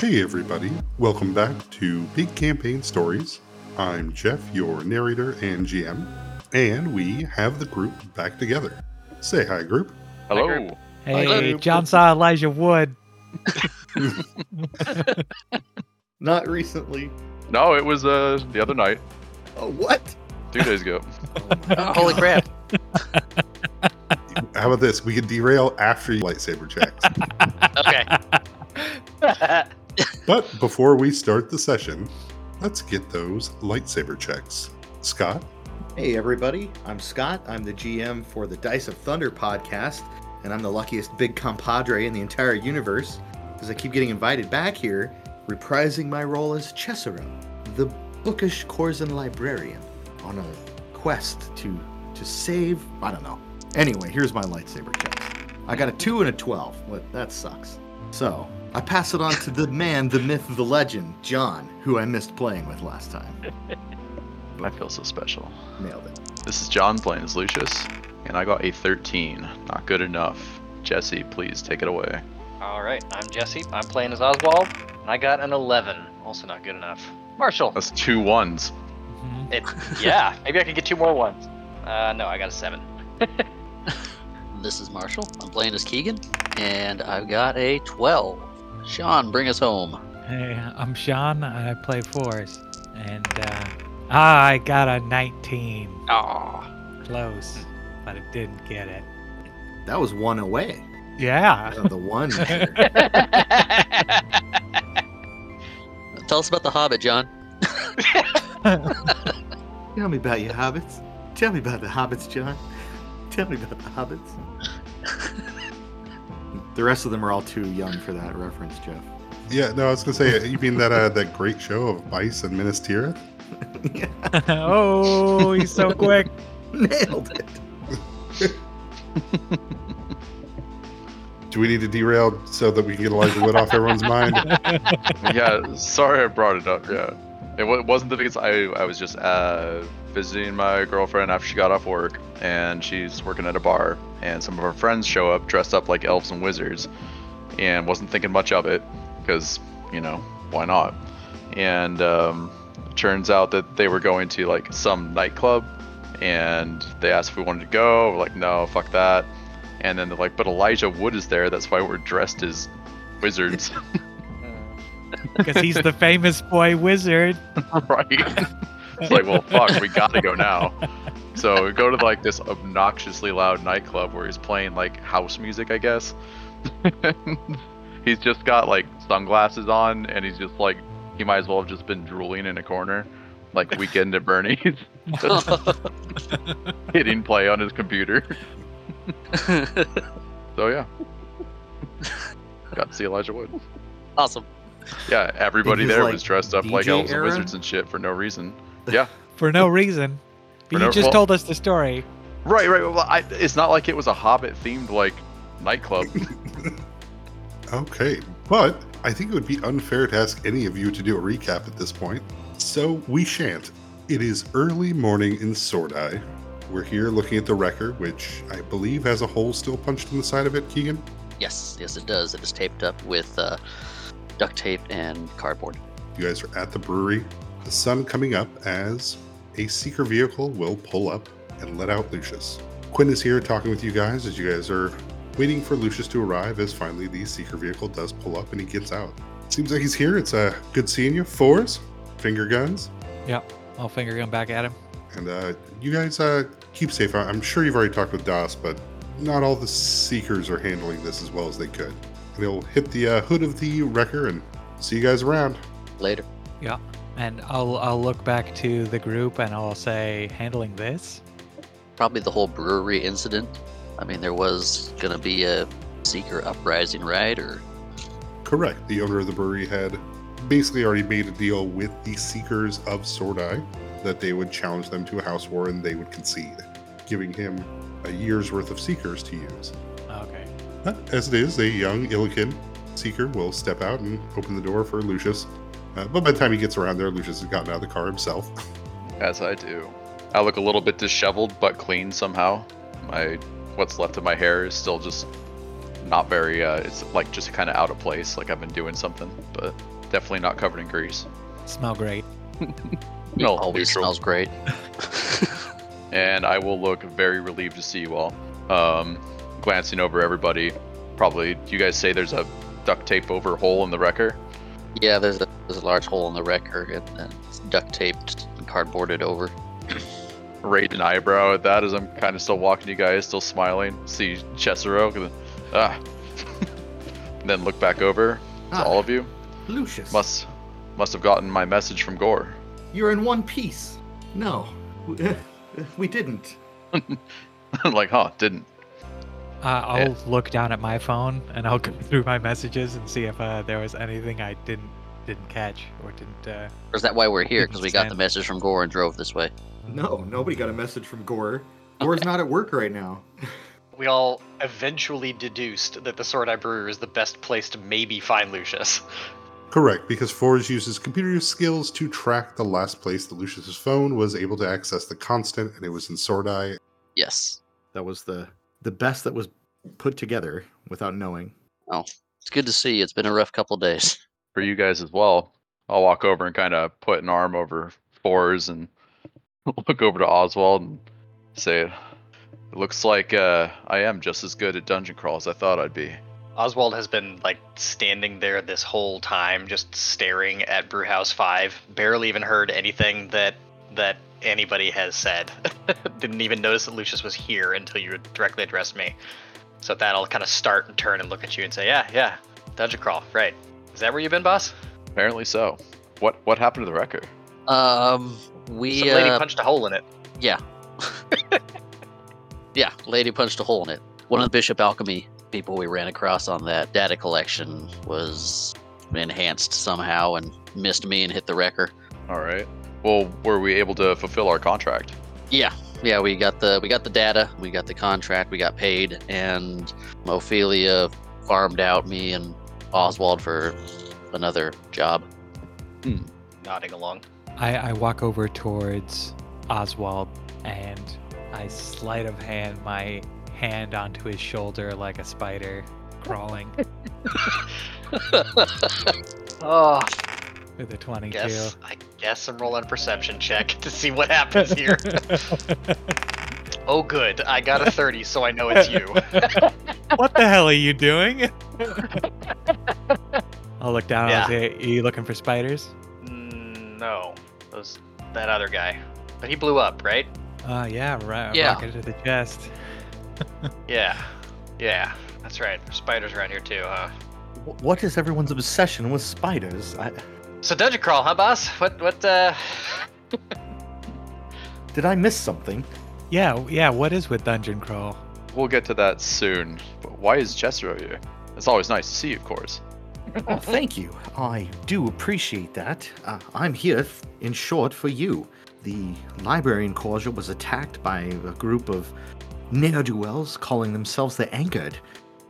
Hey, everybody. Welcome back to Big Campaign Stories. I'm Jeff, your narrator and GM, and we have the group back together. Say hi, group. Hello. Hey, Hello. John saw Elijah Wood. Not recently. No, it was uh the other night, Oh, what? two days ago. Holy crap. How about this? We can derail after you lightsaber checks. Okay. But before we start the session, let's get those lightsaber checks. Scott, Hey, everybody. I'm Scott. I'm the GM for the Dice of Thunder podcast, and I'm the luckiest big compadre in the entire universe because I keep getting invited back here, reprising my role as Caesero, the bookish Corzan librarian, on a quest to to save. I don't know. Anyway, here's my lightsaber checks. I got a two and a twelve. What? That sucks. So I pass it on to the man, the myth, the legend, John, who I missed playing with last time. I feel so special. Nailed it. This is John playing as Lucius, and I got a 13. Not good enough. Jesse, please take it away. All right. I'm Jesse. I'm playing as Oswald, and I got an 11. Also not good enough. Marshall. That's two ones. Mhm. It, yeah. Maybe I could get two more ones. Uh, no, I got a seven. This is Marshall. I'm playing as Keegan, and I've got a 12. Sean, bring us home. Hey, I'm Sean. I play Force. And uh, I got a 19. Aw. Close, but it didn't get it. That was one away. Yeah. Uh, the one. Tell us about the Hobbit, John. Tell me about your hobbits. Tell me about the hobbits, John. Tell me about the hobbits. The rest of them are all too young for that reference, Jeff. yeah, no, I was gonna say, you mean that uh, that great show of Vice and Minas Tirith? oh, he's so quick. nailed it. Do we need to derail so that we can get Elijah Wood off everyone's mind? yeah, sorry I brought it up. Yeah, it wa- wasn't the biggest. I I was just uh, visiting my girlfriend after she got off work, and she's working at a bar, and some of her friends show up dressed up like elves and wizards, and wasn't thinking much of it because you know why not? And um, turns out that they were going to like some nightclub, and they asked if we wanted to go. We're like, no, fuck that. And then they're like, but Elijah Wood is there. That's why we're dressed as wizards. Because he's the famous boy wizard. right? it's like, well, fuck, we gotta go now. So we go to like this obnoxiously loud nightclub where he's playing like house music, I guess. he's just got like sunglasses on, and he's just like, he might as well have just been drooling in a corner, like Weekend at Bernie's, just hitting play on his computer. So yeah, got to see Elijah Wood. awesome. Yeah, everybody there like, was dressed up like elves era? and wizards and shit for no reason. Yeah. For no reason. For But no- you just well- told us the story. Right, right. Well, I, it's not like it was a Hobbit themed like nightclub. Okay, but I think it would be unfair to ask any of you to do a recap at this point. So we shan't. It is early morning in Sordai. We're here looking at the wrecker, which I believe has a hole still punched in the side of it, Keegan. Yes, yes, it does. It is taped up with uh, duct tape and cardboard. You guys are at the brewery. The sun coming up as a seeker vehicle will pull up and let out Lucius. Quinn is here talking with you guys as you guys are waiting for Lucius to arrive as finally the seeker vehicle does pull up and he gets out. Seems like he's here. It's uh, good seeing you. Fours, finger guns, Yep, I'll finger gun back at him. and uh, you guys uh, keep safe. I- I'm sure you've already talked with Das, but not all the seekers are handling this as well as they could. And he'll hit the uh, hood of the wrecker and see you guys around. Later. And I'll I'll look back to the group and I'll say, handling this? Probably the whole brewery incident. I mean, there was going to be a Seeker uprising, right? Or Correct. The owner of the brewery had basically already made a deal with the Seekers of Sordai that they would challenge them to a house war and they would concede, giving him a year's worth of Seekers to use. Okay. But as it is, a young Illican Seeker will step out and open the door for Lucius. Uh, but by the time he gets around there, Lucius has gotten out of the car himself. As I do. I look a little bit disheveled but clean somehow. My what's left of my hair is still just not very. Uh, it's like just kind of out of place. Like I've been doing something, but definitely not covered in grease. Smell great. No, Always neutral. smells great. and I will look very relieved to see you all. Um, glancing over everybody, probably. You guys say there's a duct tape over hole in the wrecker? Yeah, there's a there's a large hole in the wrecker and, and it's duct taped and cardboarded over. Raise an eyebrow at that as I'm kind of still walking you guys, still smiling. See Caesero, and then, ah, and then look back over to Ah. all of you. Lucius, Must must have gotten my message from Gore. you're in one piece. No, we, we didn't. I'm like, huh? Didn't. Uh, I'll Yeah. look down at my phone and I'll go through my messages and see if uh, there was anything I didn't didn't catch or didn't. Uh... Or is that why we're here? Because we got the message from Gore and drove this way. No, nobody got a message from Gore. Gore's not at work right now. We all eventually deduced that the Sordai Brewer is the best place to maybe find Lucius. Correct, because Forge uses computer skills to track the last place that Lucius's phone was able to access the constant, and it was in Sordai. Yes. That was the the best that was put together without knowing. Oh, it's good to see. It's been a rough couple days. For you guys as well. I'll walk over and kind of put an arm over Fours and look over to Oswald and say, "It looks like uh, I am just as good at dungeon crawl as I thought I'd be." Oswald has been like standing there this whole time, just staring at Brewhouse Five. Barely even heard anything that that anybody has said. Didn't even notice that Lucius was here until you directly addressed me. So that, I'll kind of start and turn and look at you and say, "Yeah, yeah, dungeon crawl, right? Is that where you've been, boss? Apparently so. What what happened to the wrecker? Um, we Some lady uh, punched a hole in it. yeah, yeah. Lady punched a hole in it. One of the Bishop Alchemy people we ran across on that data collection was enhanced somehow and missed me and hit the wrecker. All right. Well, were we able to fulfill our contract? Yeah, yeah. We got the we got the data. We got the contract. We got paid, and Ophelia farmed out me and Oswald for another job. Hmm. Nodding along. I, I walk over towards Oswald and I sleight of hand my hand onto his shoulder like a spider crawling Oh, with a 22. guess I guess I'm rolling a perception check to see what happens here. oh, good. I got a 30, so I know it's you. what the hell are you doing? I'll look down Yeah. and say, Are you looking for spiders? Mm, no, those that other guy, but he blew up, right? Uh, yeah, right. Yeah. Rocket to the chest. Yeah, yeah, that's right. There's spiders around here too, huh? What is everyone's obsession with spiders? I, So dungeon crawl, huh, boss? What what uh? did I miss something? Yeah, yeah. What is with Dungeon Crawl? We'll get to that soon. But why is Caesero here? It's always nice to see you, of course. Oh, thank you. I do appreciate that. Uh, I'm here, f- in short, for you. The library enclosure was attacked by a group of ne'er-do-wells calling themselves the Anchored.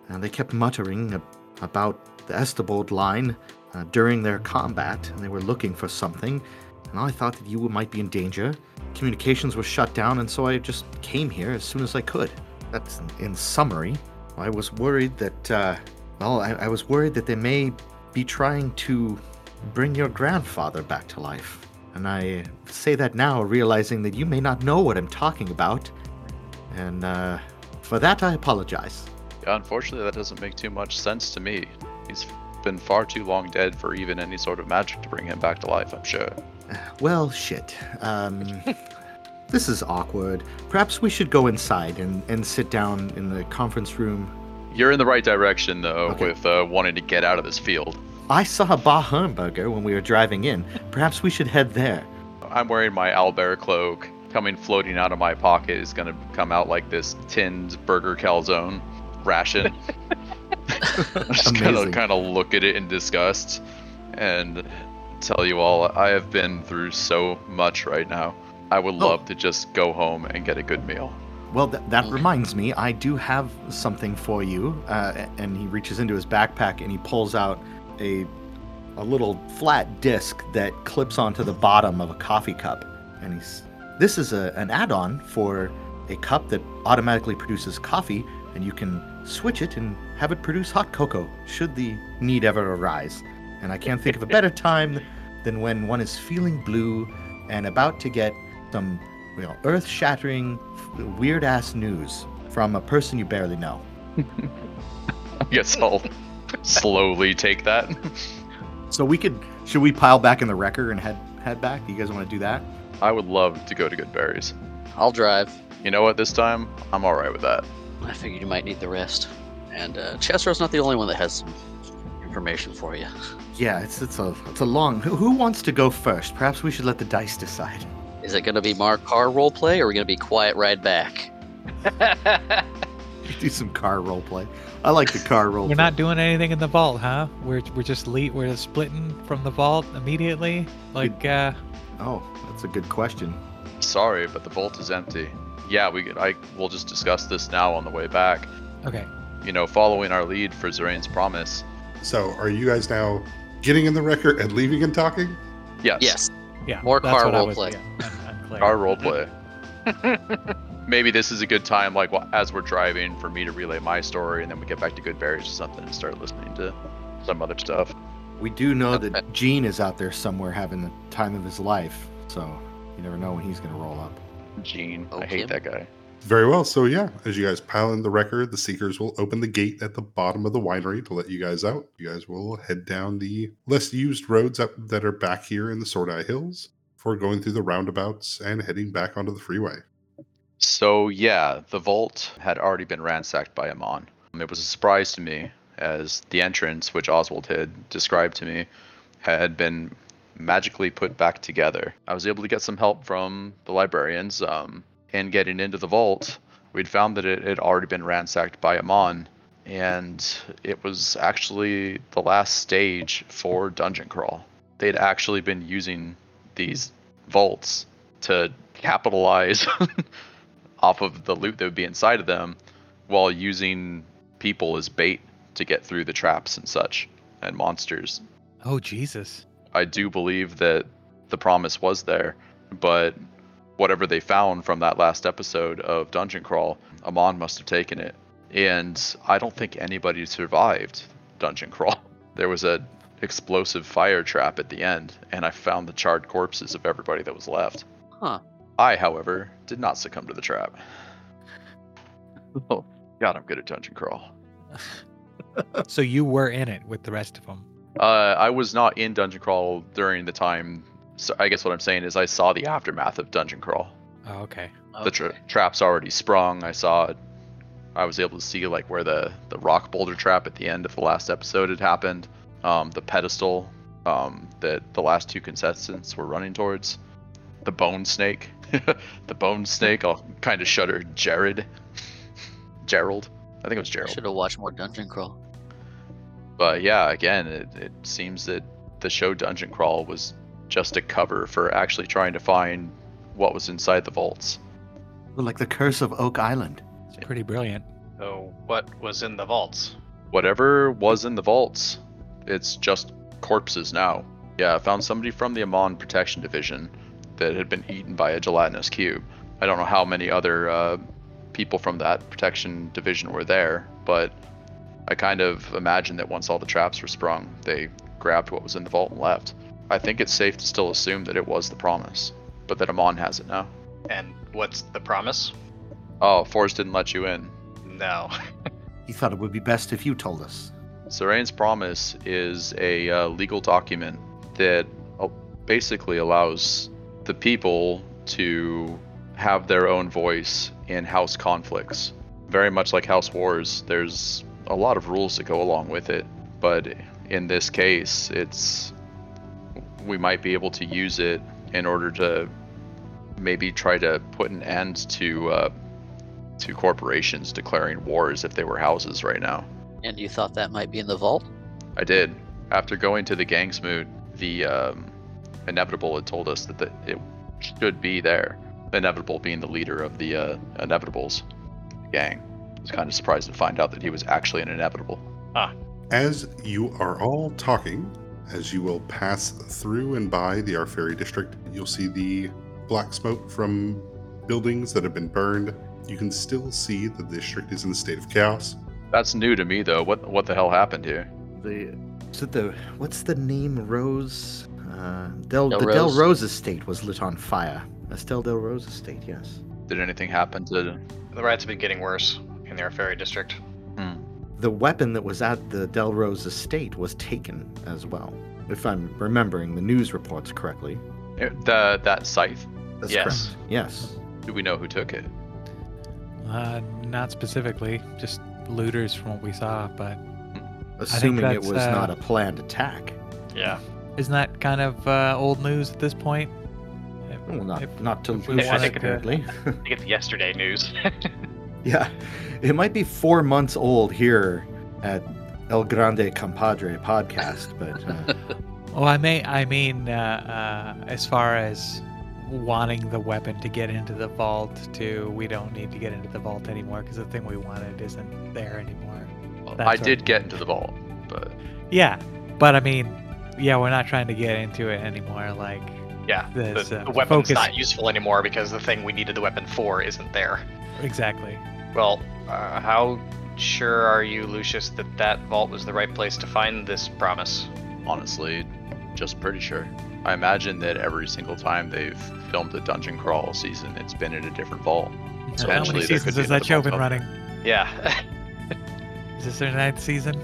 And they kept muttering ab- about the Esterbald line uh, during their combat, and they were looking for something. And I thought that you might be in danger. Communications were shut down, and so I just came here as soon as I could. That's in summary. I was worried that, uh, well, I, I was worried that they may be trying to bring your grandfather back to life. And I say that now, realizing that you may not know what I'm talking about. And uh, for that, I apologize. Yeah, unfortunately, that doesn't make too much sense to me. He's been far too long dead for even any sort of magic to bring him back to life, I'm sure. Well, shit. Um, this is awkward. Perhaps we should go inside and, and sit down in the conference room. You're in the right direction, though, Okay. with uh, wanting to get out of this field. I saw a Hamburger when we were driving in. Perhaps we should head there. I'm wearing my owlbear cloak. Coming floating out of my pocket is going to come out like this tinned burger calzone ration. I'm just going to kind of look at it in disgust and tell you all I have been through so much right now. I would Oh. love to just go home and get a good meal. Well, th- that reminds me, I do have something for you. Uh, and he reaches into his backpack and he pulls out a a little flat disc that clips onto the bottom of a coffee cup. And he's this is a, an add-on for a cup that automatically produces coffee and you can switch it and have it produce hot cocoa should the need ever arise. And I can't think of a better time than when one is feeling blue and about to get some you know, earth shattering, weird ass news from a person you barely know. I guess I'll slowly take that. So we could, should we pile back in the wrecker and head head back? Do you guys want to do that? I would love to go to Good Berries. I'll drive. You know what? This time, I'm all right with that. I figured you might need the rest. And uh, Caesero's not the only one that has some information for you. Yeah, it's it's a it's a long. Who, who wants to go first? Perhaps we should let the dice decide. Is it going to be more car role play, or are we going to be quiet ride back? Do some car role play. I like the car role. We're play. not doing anything in the vault, huh? We're we're just le- we're splitting from the vault immediately. Like uh Oh, that's a good question. Sorry, but the vault is empty. Yeah, we could. I we'll just discuss this now on the way back. okay. You know, following our lead for Zorane's promise. So, are you guys now getting in the wrecker and leaving and talking? Yes. Yes. Yeah. More car what I role play. yeah, un- unclear. Our role play. Maybe this is a good time, like wh- as we're driving, for me to relay my story, and then we get back to Good Berries or something and start listening to some other stuff. We do know Okay. that Gene is out there somewhere having the time of his life, so you never know when he's gonna roll up. Gene, I Okay. hate that guy. Very well. So, yeah, as you guys pile in the wrecker, the Seekers will open the gate at the bottom of the winery to let you guys out. You guys will head down the less used roads up that are back here in the Sordai Hills before going through the roundabouts and heading back onto the freeway. So yeah, the vault had already been ransacked by Amon. Um, it was a surprise to me, as the entrance, which Oswald had described to me, had been magically put back together. I was able to get some help from the librarians. Um, in getting into the vault, we'd found that it had already been ransacked by Amon, and it was actually the last stage for Dungeon Crawl. They'd actually been using these vaults to capitalize off of the loot that would be inside of them while using people as bait to get through the traps and such and monsters. Oh Jesus. I do believe that the promise was there, but whatever they found from that last episode of Dungeon Crawl, Amon must have taken it. And I don't think anybody survived Dungeon Crawl. There was a explosive fire trap at the end, and I found the charred corpses of everybody that was left. Huh. I, however, did not succumb to the trap. Oh, God, I'm good at Dungeon Crawl. So you were in it with the rest of them. Uh, I was not in Dungeon Crawl during the time. So I guess what I'm saying is I saw the aftermath of Dungeon Crawl. Oh, okay. The tra- traps already sprung. I saw it. I was able to see like where the the rock boulder trap at the end of the last episode had happened. Um, the pedestal um, that the last two contestants were running towards. The bone snake. the bone snake. I'll kind of shudder. Jared. Gerald. I think it was Gerald. Should have watched more Dungeon Crawl. But yeah, again, it, it seems that the show Dungeon Crawl was just a cover for actually trying to find what was inside the vaults. Like the curse of Oak Island. It's pretty brilliant. So, what was in the vaults? Whatever was in the vaults, it's just corpses now. Yeah, I found somebody from the Amon Protection Division that had been eaten by a gelatinous cube. I don't know how many other uh, people from that protection division were there, but I kind of imagine that once all the traps were sprung, they grabbed what was in the vault and left. I think it's safe to still assume that it was the promise, but that Amon has it now. And what's the promise? Oh, Forrest didn't let you in. No. He thought it would be best if you told us. Sorane's Promise is a uh, legal document that uh, basically allows the people to have their own voice in house conflicts. Very much like House Wars, there's a lot of rules that go along with it, but in this case, it's we might be able to use it in order to maybe try to put an end to uh, to corporations declaring wars if they were houses right now. And you thought that might be in the vault? I did. After going to the gangs mood, the um, inevitable had told us that the, it should be there. Inevitable being the leader of the uh, inevitables gang. I was kind of surprised to find out that he was actually an inevitable. Ah. As you are all talking, as you will pass through and by the Arferi district, you'll see the black smoke from buildings that have been burned You can still see that the district is in a state of chaos. That's new to me though. What what the hell happened here? The is it the what's the name Rose? Uh, Del, Del the Del Rose? Rose estate was lit on fire. Estelle Del Rose estate, yes. Did anything happen to? The riots have been getting worse in the Ferry district. Hmm. The weapon that was at the Del Rose estate was taken as well, if I'm remembering the news reports correctly. eh, The that scythe. That's Yes. correct. Yes. Do we know who took it? Uh, not specifically, just looters from what we saw, but Assuming it was uh, not a planned attack. Yeah. isn't that kind of uh, old news at this point? Well, not if- not to if we Lucius, wanted to- apparently. I think it's yesterday news. yeah, it might be four months old here at El Grande Compadre podcast, but uh, Well, I may, I mean, uh, uh, as far as wanting the weapon to get into the vault, to we don't need to get into the vault anymore because the thing we wanted isn't there anymore. Well, I did get into the vault, but Yeah, but I mean, yeah, we're not trying to get into it anymore. Like, yeah. The, This, uh, the weapon's focus- not useful anymore because the thing we needed the weapon for isn't there. exactly. Well, uh, how sure are you, Lucius, that that vault was the right place to find this promise? honestly, just pretty sure. I imagine that every single time they've filmed a dungeon crawl season, it's been in a different vault. So How many seasons has that show been up. running? Yeah. Is this their ninth season?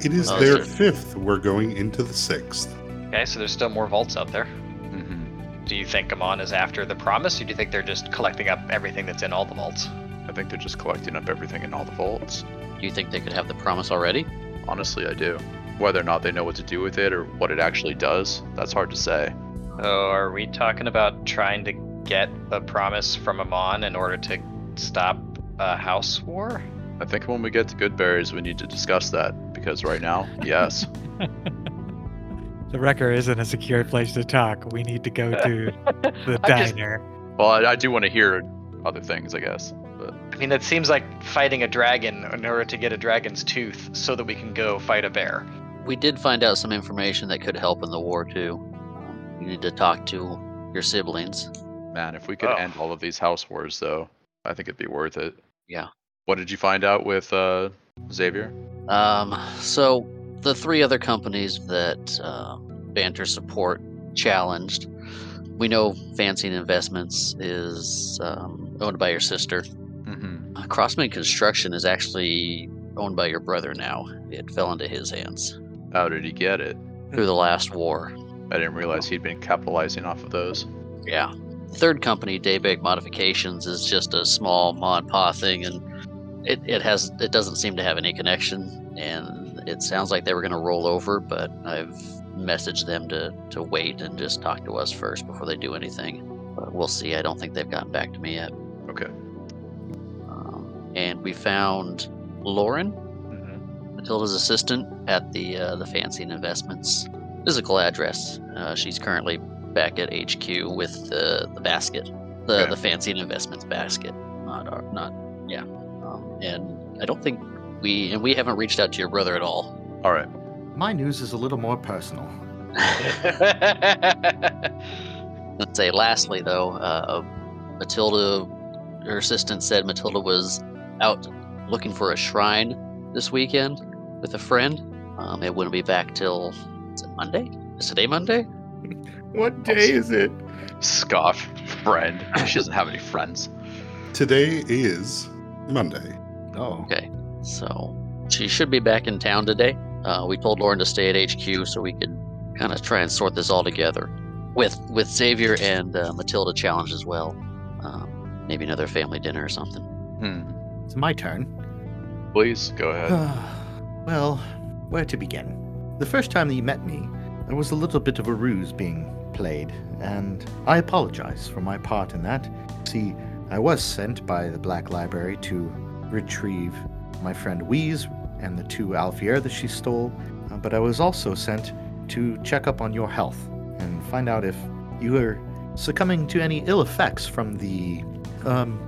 It is Oh, their sure. fifth. We're going into the sixth. okay, so there's still more vaults out there. hmm Do you think Amon is after the promise, or do you think they're just collecting up everything that's in all the vaults? I think they're just collecting up everything in all the vaults. Do you think they could have the promise already? Honestly, I do. Whether or not they know what to do with it or what it actually does, that's hard to say. Oh, are we talking about trying to get the promise from Amon in order to stop a house war? I think when we get to Goodberries, we need to discuss that because right now, yes. The wrecker isn't a secure place to talk. We need to go to the I'm just- diner. Well, I, I do want to hear other things, I guess. But I mean, that seems like fighting a dragon in order to get a dragon's tooth so that we can go fight a bear. We did find out some information that could help in the war too. Um, You need to talk to your siblings. man, if we could Oh. end all of these house wars, though, I think it'd be worth it. Yeah. What did you find out with uh, Xavier? Um, so the three other companies that uh, Banter Support challenged, we know Fancy Investments is um, owned by your sister. Crossman Construction is actually owned by your brother now. It fell into his hands How did he get it? through the last war. I didn't realize he'd been capitalizing off of those. Yeah. Third company, Daybake Modifications, is just a small mod pa thing, and it, it has it doesn't seem to have any connection. And it sounds like they were going to roll over, but I've messaged them to to wait and just talk to us first before they do anything. But we'll see. I don't think they've gotten back to me yet. Okay. And we found Lauren, Mm-hmm. Matilda's assistant, at the uh, the Fancy Investments physical address. Uh, she's currently back at HQ with the the basket, the Okay. the Fancy Investments basket. Not our, not yeah. Um, and I don't think we and we haven't reached out to your brother at all. All right. my news is a little more personal. Let's say lastly though, uh, Matilda, her assistant said Matilda was out looking for a shrine this weekend with a friend. Um, it wouldn't be back till is it Monday? Is today Monday? What day is it? Scoff, friend. She doesn't have any friends. Today is Monday. Oh, Okay, so she should be back in town today. Uh, we told Lauren to stay at HQ so we could kind of try and sort this all together with with Xavier and uh, Matilda challenged as well. Um, maybe another family dinner or something. Hmm. It's my turn. Please go ahead. well, where to begin? The first time that you met me, there was a little bit of a ruse being played, and I apologize for my part in that. See, I was sent by the Black Library to retrieve my friend Wheeze and the two Alfier that she stole, uh, but I was also sent to check up on your health and find out if you were succumbing to any ill effects from the um,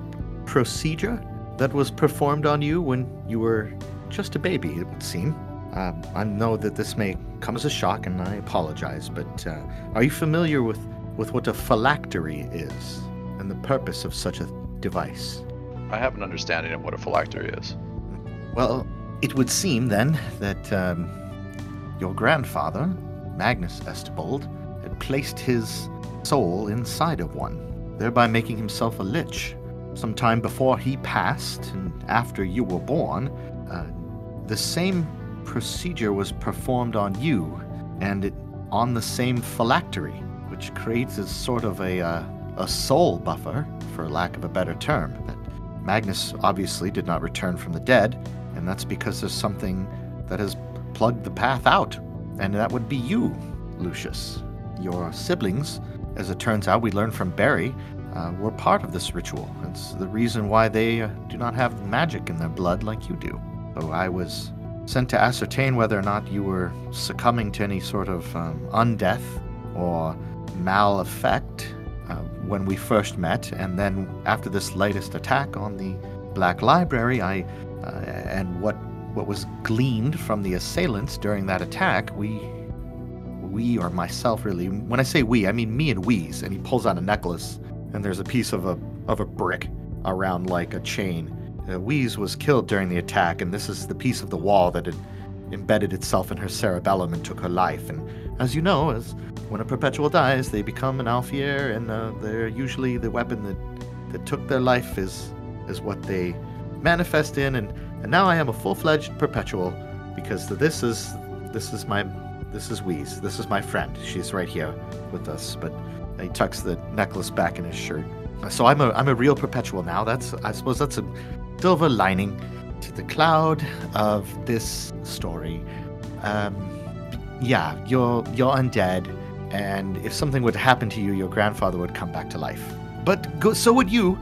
procedure that was performed on you when you were just a baby, it would seem. Um, I know that this may come as a shock, and I apologize, but uh, are you familiar with, with what a phylactery is and the purpose of such a device? I have an understanding of what a phylactery is. Well, it would seem then that um, your grandfather, Magnus Estebold, had placed his soul inside of one, thereby making himself a lich. Sometime before he passed and after you were born, uh, the same procedure was performed on you and it, on the same phylactery, which creates a sort of a, uh, a soul buffer, for lack of a better term. That Magnus obviously did not return from the dead, and that's because there's something that has plugged the path out, and that would be you, Lucius. Your siblings, as it turns out, we learned from Barry, uh, were part of this ritual. It's the reason why they uh, do not have magic in their blood like you do. So I was sent to ascertain whether or not you were succumbing to any sort of um, undeath or mal effect uh, when we first met, and then after this latest attack on the Black Library, I uh, and what what was gleaned from the assailants during that attack, we we or myself really. When I say we, I mean me and Wheeze. And he pulls out a necklace, and there's a piece of a of a brick around like a chain. Uh, Wheeze was killed during the attack, and this is the piece of the wall that had embedded itself in her cerebellum and took her life. And as you know, as when a perpetual dies, they become an Alfier, and uh, they're usually the weapon that that took their life is is what they manifest in. And and now I am a full-fledged perpetual because this is this is my this is Wheeze. This is my friend. She's right here with us. But he tucks the necklace back in his shirt. So I'm a I'm a real perpetual now. That's I suppose that's a silver lining to the cloud of this story. Um, yeah, you're you're undead, and if something would happen to you, your grandfather would come back to life. But go, so would you.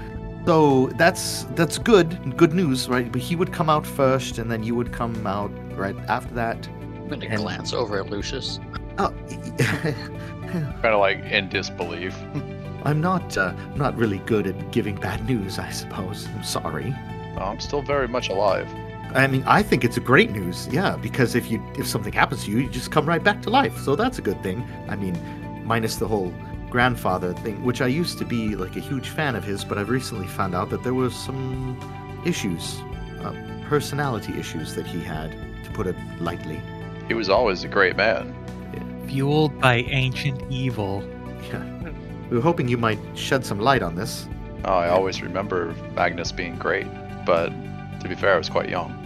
So that's that's good, good news, right? But he would come out first, and then you would come out right after that. I'm going to And- glance over at Lucius. Oh, Kind of like in disbelief. I'm not uh, not really good at giving bad news, I suppose. I'm sorry. Oh, I'm still very much alive. I mean, I think it's a great news, yeah, because if you if something happens to you, you just come right back to life. So that's a good thing. I mean, minus the whole grandfather thing, which I used to be like a huge fan of his, but I've recently found out that there was some issues, uh, personality issues that he had, to put it lightly. He was always a great man. Fueled by ancient evil. Yeah. We were hoping you might shed some light on this. Oh, I always remember Magnus being great, but to be fair, I was quite young.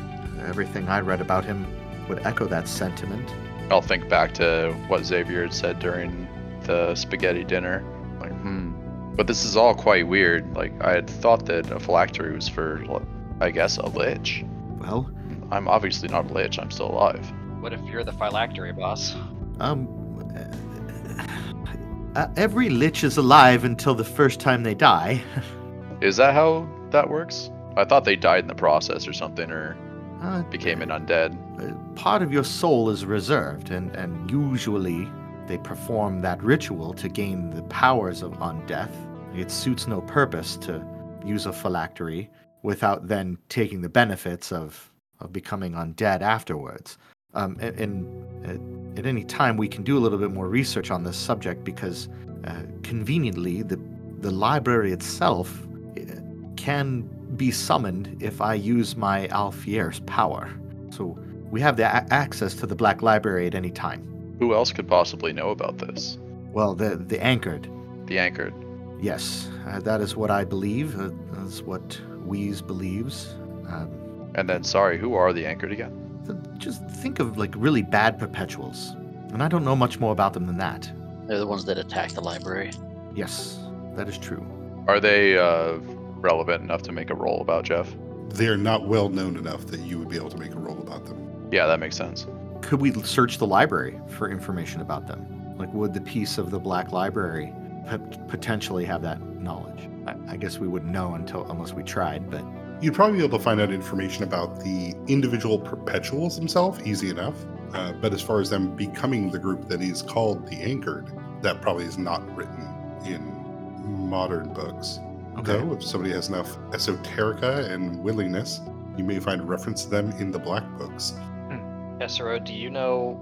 Everything I read about him would echo that sentiment. I'll think back to what Xavier had said during the spaghetti dinner. Like, hmm. But this is all quite weird. Like, I had thought that a phylactery was for, I guess, a lich. Well, I'm obviously not a lich. I'm still alive. What if you're the phylactery boss? Um, uh, every lich is alive until the first time they die. Is that how that works? I thought they died in the process or something, or Uh, became an undead. uh, part of your soul is reserved, and, and usually they perform that ritual to gain the powers of undeath. It suits no purpose to use a phylactery without then taking the benefits of, of becoming undead afterwards. Um, and, and at, any time, we can do a little bit more research on this subject because uh, conveniently, the, the library itself uh, can be summoned if I use my Alfier's power. So we have the a- access to the Black Library at any time. Who else could possibly know about this? Well, the the anchored, The anchored. yes, uh, that is what I believe. Uh, that's what Wheeze believes. Um, And then, sorry, who are the anchored again? Th- just think of like really bad perpetuals, and I don't know much more about them than that. They're the ones that attack the library. Yes, that is true. Are they uh, relevant enough to make a roll about Jeff? They are not well known enough that you would be able to make a roll about them. Yeah, that makes sense. Could we search the library for information about them? Like, would the piece of the Black Library pot- potentially have that knowledge? I, I guess we wouldn't know until unless we tried, but You'd probably be able to find out information about the individual perpetuals themselves, easy enough. Uh, but as far as them becoming the group that is called the Anchored, that probably is not written in modern books. Okay. Though, if somebody has enough esoterica and willingness, you may find a reference to them in the Black Books. Caesero, do you know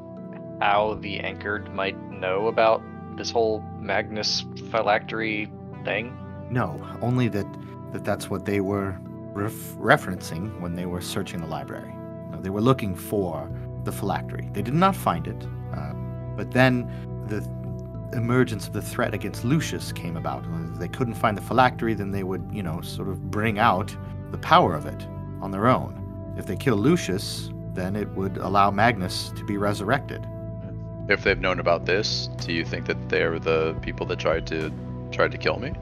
how the anchored might know about this whole Magnus phylactery thing? no, only that that that's what they were ref- referencing when they were searching the library. Now, they were looking for the phylactery. They did not find it, um, but then the emergence of the threat against Lucius came about. If they couldn't find the phylactery, then they would, you know, sort of bring out the power of it on their own. If they kill Lucius, then it would allow Magnus to be resurrected. If they've known about this, do you think that they're the people that tried to tried to kill me?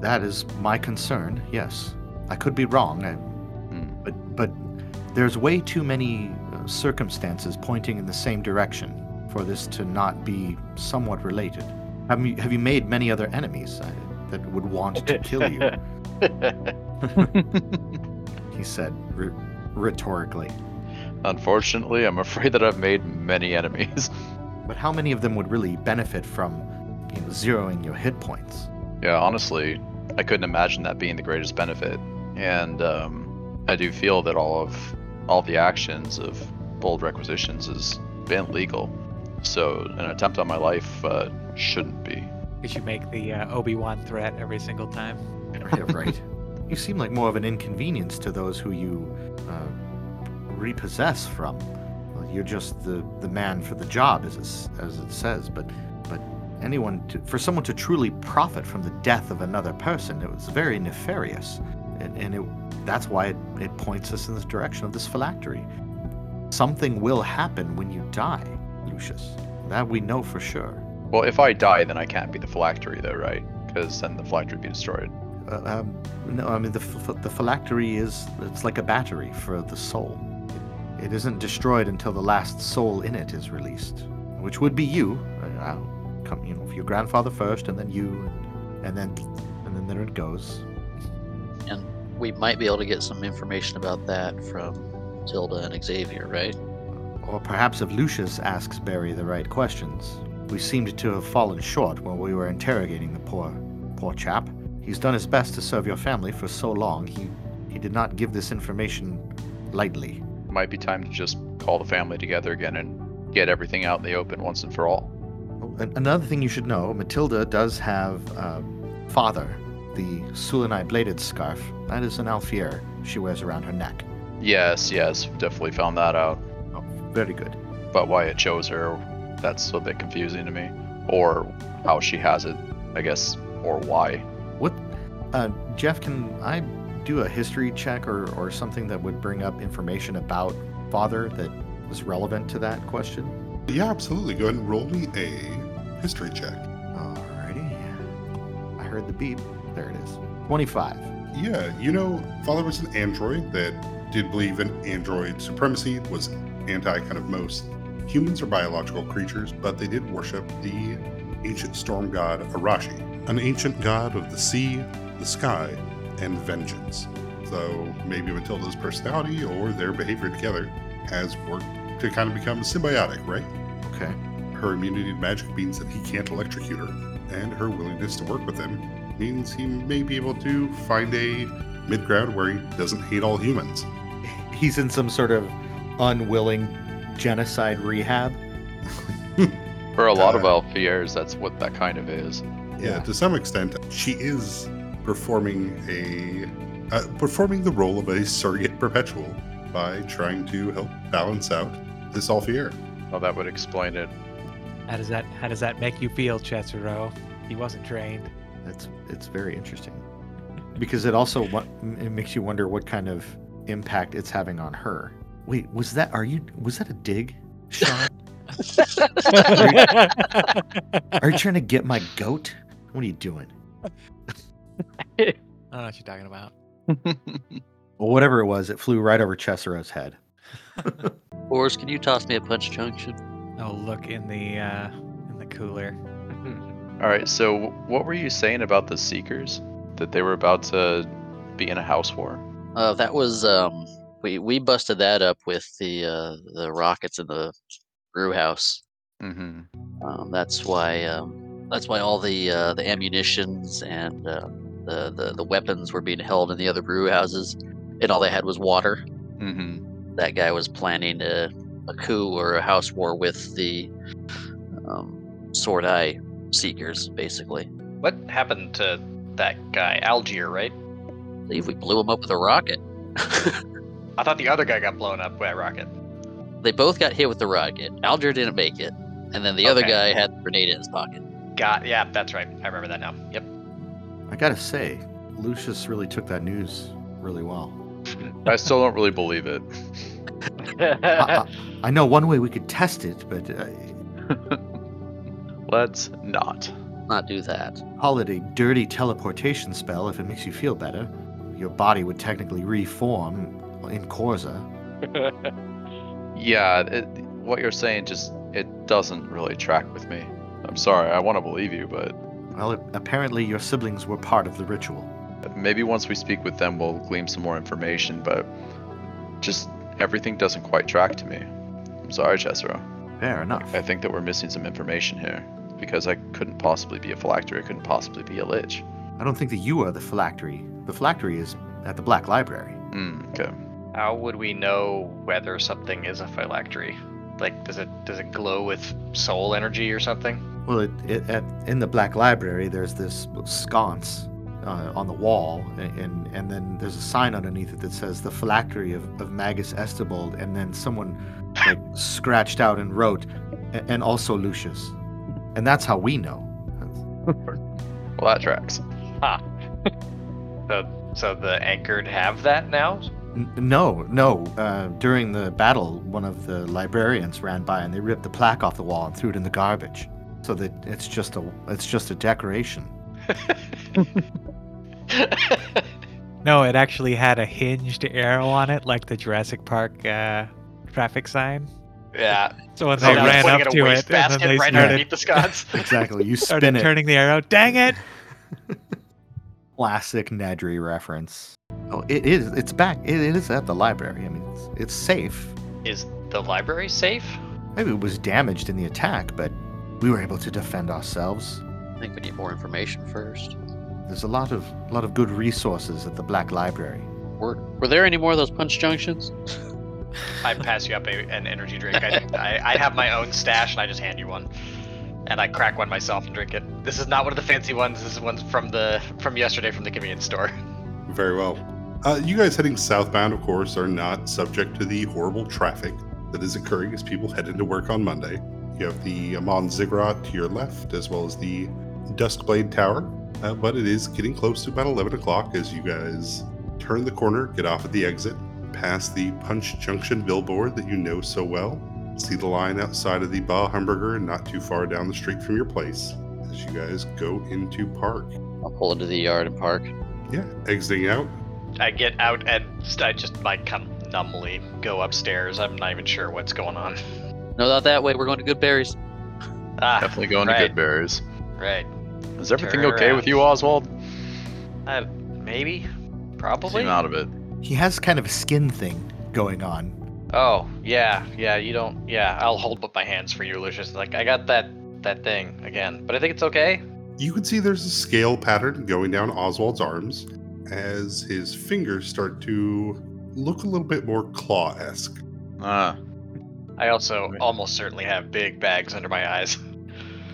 That is my concern. Yes, I could be wrong, I, Hmm. but but there's way too many uh, circumstances pointing in the same direction for this to not be somewhat related. Have you have you made many other enemies uh, that would want to kill you? he said r- rhetorically. Unfortunately, I'm afraid that I've made many enemies. But how many of them would really benefit from you know, zeroing your hit points? yeah, honestly, I couldn't imagine that being the greatest benefit. And um, I do feel that all of all the actions of bold requisitions has been legal. So an attempt on my life uh, shouldn't be. We should make the uh, Obi Wan threat every single time. Yeah, right. You seem like more of an inconvenience to those who you uh, repossess from. You're just the, the man for the job, as it, as it says. But but anyone to, for someone to truly profit from the death of another person, it was very nefarious, and, and it, that's why it, it points us in the direction of this phylactery. Something will happen when you die, Lucius. That we know for sure. Well, if I die, then I can't be the phylactery, though, right? Because then the phylactery would be destroyed. Uh, um, no, I mean the ph- the phylactery is it's like a battery for the soul. It, it isn't destroyed until the last soul in it is released, which would be you. I'll come, you know, your grandfather first, and then you, and then and then there it goes. And we might be able to get some information about that from Tilda and Xavier, right? Or perhaps if Lucius asks Barry the right questions. We seemed to have fallen short when we were interrogating the poor, poor chap. He's done his best to serve your family for so long. He, he did not give this information lightly. Might be time to just call the family together again and get everything out in the open once and for all. Oh, Another thing you should know, Matilda does have a father, the Sulanite bladed scarf. That is an Alfier she wears around her neck. Yes, yes, definitely found that out. Oh, very good. But why it chose her, that's a bit confusing to me. Or how she has it, I guess, or why. What, uh, Jeff? Can I do a history check or, or something that would bring up information about father that was relevant to that question? Yeah, absolutely. Go ahead and roll me a history check. Alrighty. I heard the beep. There it is. Twenty-five. Yeah, you know, Father was an android that did believe in android supremacy, was anti kind of most humans are biological creatures, but they did worship the ancient storm god Arashi, an ancient god of the sea, the sky, and vengeance. So maybe Matilda's personality or their behavior together has worked to kind of become symbiotic, right? Okay. Her immunity to magic means that he can't electrocute her, and her willingness to work with him means he may be able to find a mid ground where he doesn't hate all humans. He's in some sort of unwilling genocide rehab. For a lot of Uh, Alfiers, that's what that kind of is. Yeah, to some extent, she is performing a uh, performing the role of a surrogate perpetual by trying to help balance out this Alfier. Well, that would explain it. How does that How does that make you feel, Caesero? He wasn't trained. That's it's very interesting because it also it makes you wonder what kind of impact it's having on her. Wait, was that are you was that a dig, Sean? are you trying to get my goat? What are you doing? I don't know what you're talking about. Well, whatever it was, it flew right over Caesero's head. Boris, can you toss me a punch junction? Oh, look in the uh, in the cooler. All right, so what were you saying about the Seekers? That they were about to be in a house war? Uh, that was um, we we busted that up with the uh, the rockets in the brew house. Mm-hmm. Um, that's why um, that's why all the uh, the ammunitions and uh, the, the the weapons were being held in the other brew houses, and all they had was water. Mm-hmm. That guy was planning a, a coup or a house war with the um, Sordai Seekers, basically. What happened to that guy, Algier, right? I believe we blew him up with a rocket. I thought the other guy got blown up by a rocket. they both got hit with the rocket. Alger didn't make it, and then the other guy had the grenade in his pocket. Got yeah, that's right. I remember that now. Yep. I gotta say, Lucius really took that news really well. I still don't really believe it. I, I, I know one way we could test it, but uh, Let's not. Not do that. call it a dirty teleportation spell if it makes you feel better. Your body would technically reform in Corza. Yeah, it, what you're saying just it doesn't really track with me. I'm sorry. I want to believe you, but Well, it, apparently your siblings were part of the ritual. maybe once we speak with them, we'll glean some more information. But just everything doesn't quite track to me. I'm sorry, Caesero. Fair enough. I think that we're missing some information here because I couldn't possibly be a phylactery. I couldn't possibly be a lich. I don't think that you are the phylactery. The phylactery is at the Black Library. Hmm. Okay. How would we know whether something is a phylactery? Like, does it does it glow with soul energy or something? Well, it, it, at, in the Black Library, there's this sconce uh, on the wall, and and then there's a sign underneath it that says the phylactery of, of Magus Estibold, and then someone like scratched out and wrote, and also Lucius, and that's how we know. Well, that tracks. Huh. so so the anchored have that now? N- no, no. Uh, during the battle, one of the librarians ran by and they ripped the plaque off the wall and threw it in the garbage. So that it's just a it's just a decoration. No, it actually had a hinged arrow on it, like the Jurassic Park uh, traffic sign. Yeah. So when So they now ran up to it, and then they right started, the sconce. Exactly. You started spin it. turning the arrow. Dang it! Classic Nedry reference. Oh, it is. It's back. It, it is at the library. I mean, it's, it's safe. Is the library safe? Maybe it was damaged in the attack, but we were able to defend ourselves. I think we need more information first. There's a lot of lot of good resources at the Black Library. Were, were there any more of those punch junctions? I pass you up a, an energy drink. I, I I have my own stash, and I just hand you one, and I crack one myself and drink it. This is not one of the fancy ones. This is one from the from yesterday from the convenience store. Very well. Uh, you guys heading southbound, of course, are not subject to the horrible traffic that is occurring as people head into work on Monday. You have the Amon Ziggurat to your left, as well as the Duskblade Tower. Uh, but it is getting close to about 11 o'clock as you guys turn the corner, get off at the exit, past the Punch Junction billboard that you know so well. See the line outside of the Baja Burger not too far down the street from your place as you guys go into park. I'll pull into the yard and park. Yeah, exiting out. I get out and I just like kind of numbly go upstairs. I'm not even sure what's going on. No, not that way. We're going to Good Berries. Ah, Definitely going right. to Good Berries. right. Is everything Turn okay around. with you, Oswald? Uh, maybe, probably. Seem out of it. He has kind of a skin thing going on. Oh yeah, yeah. You don't. Yeah, I'll hold up my hands for you, Lucius. Like I got that that thing again, but I think it's okay. You can see there's a scale pattern going down Oswald's arms as his fingers start to look a little bit more claw esque. Ah, I also almost certainly have big bags under my eyes.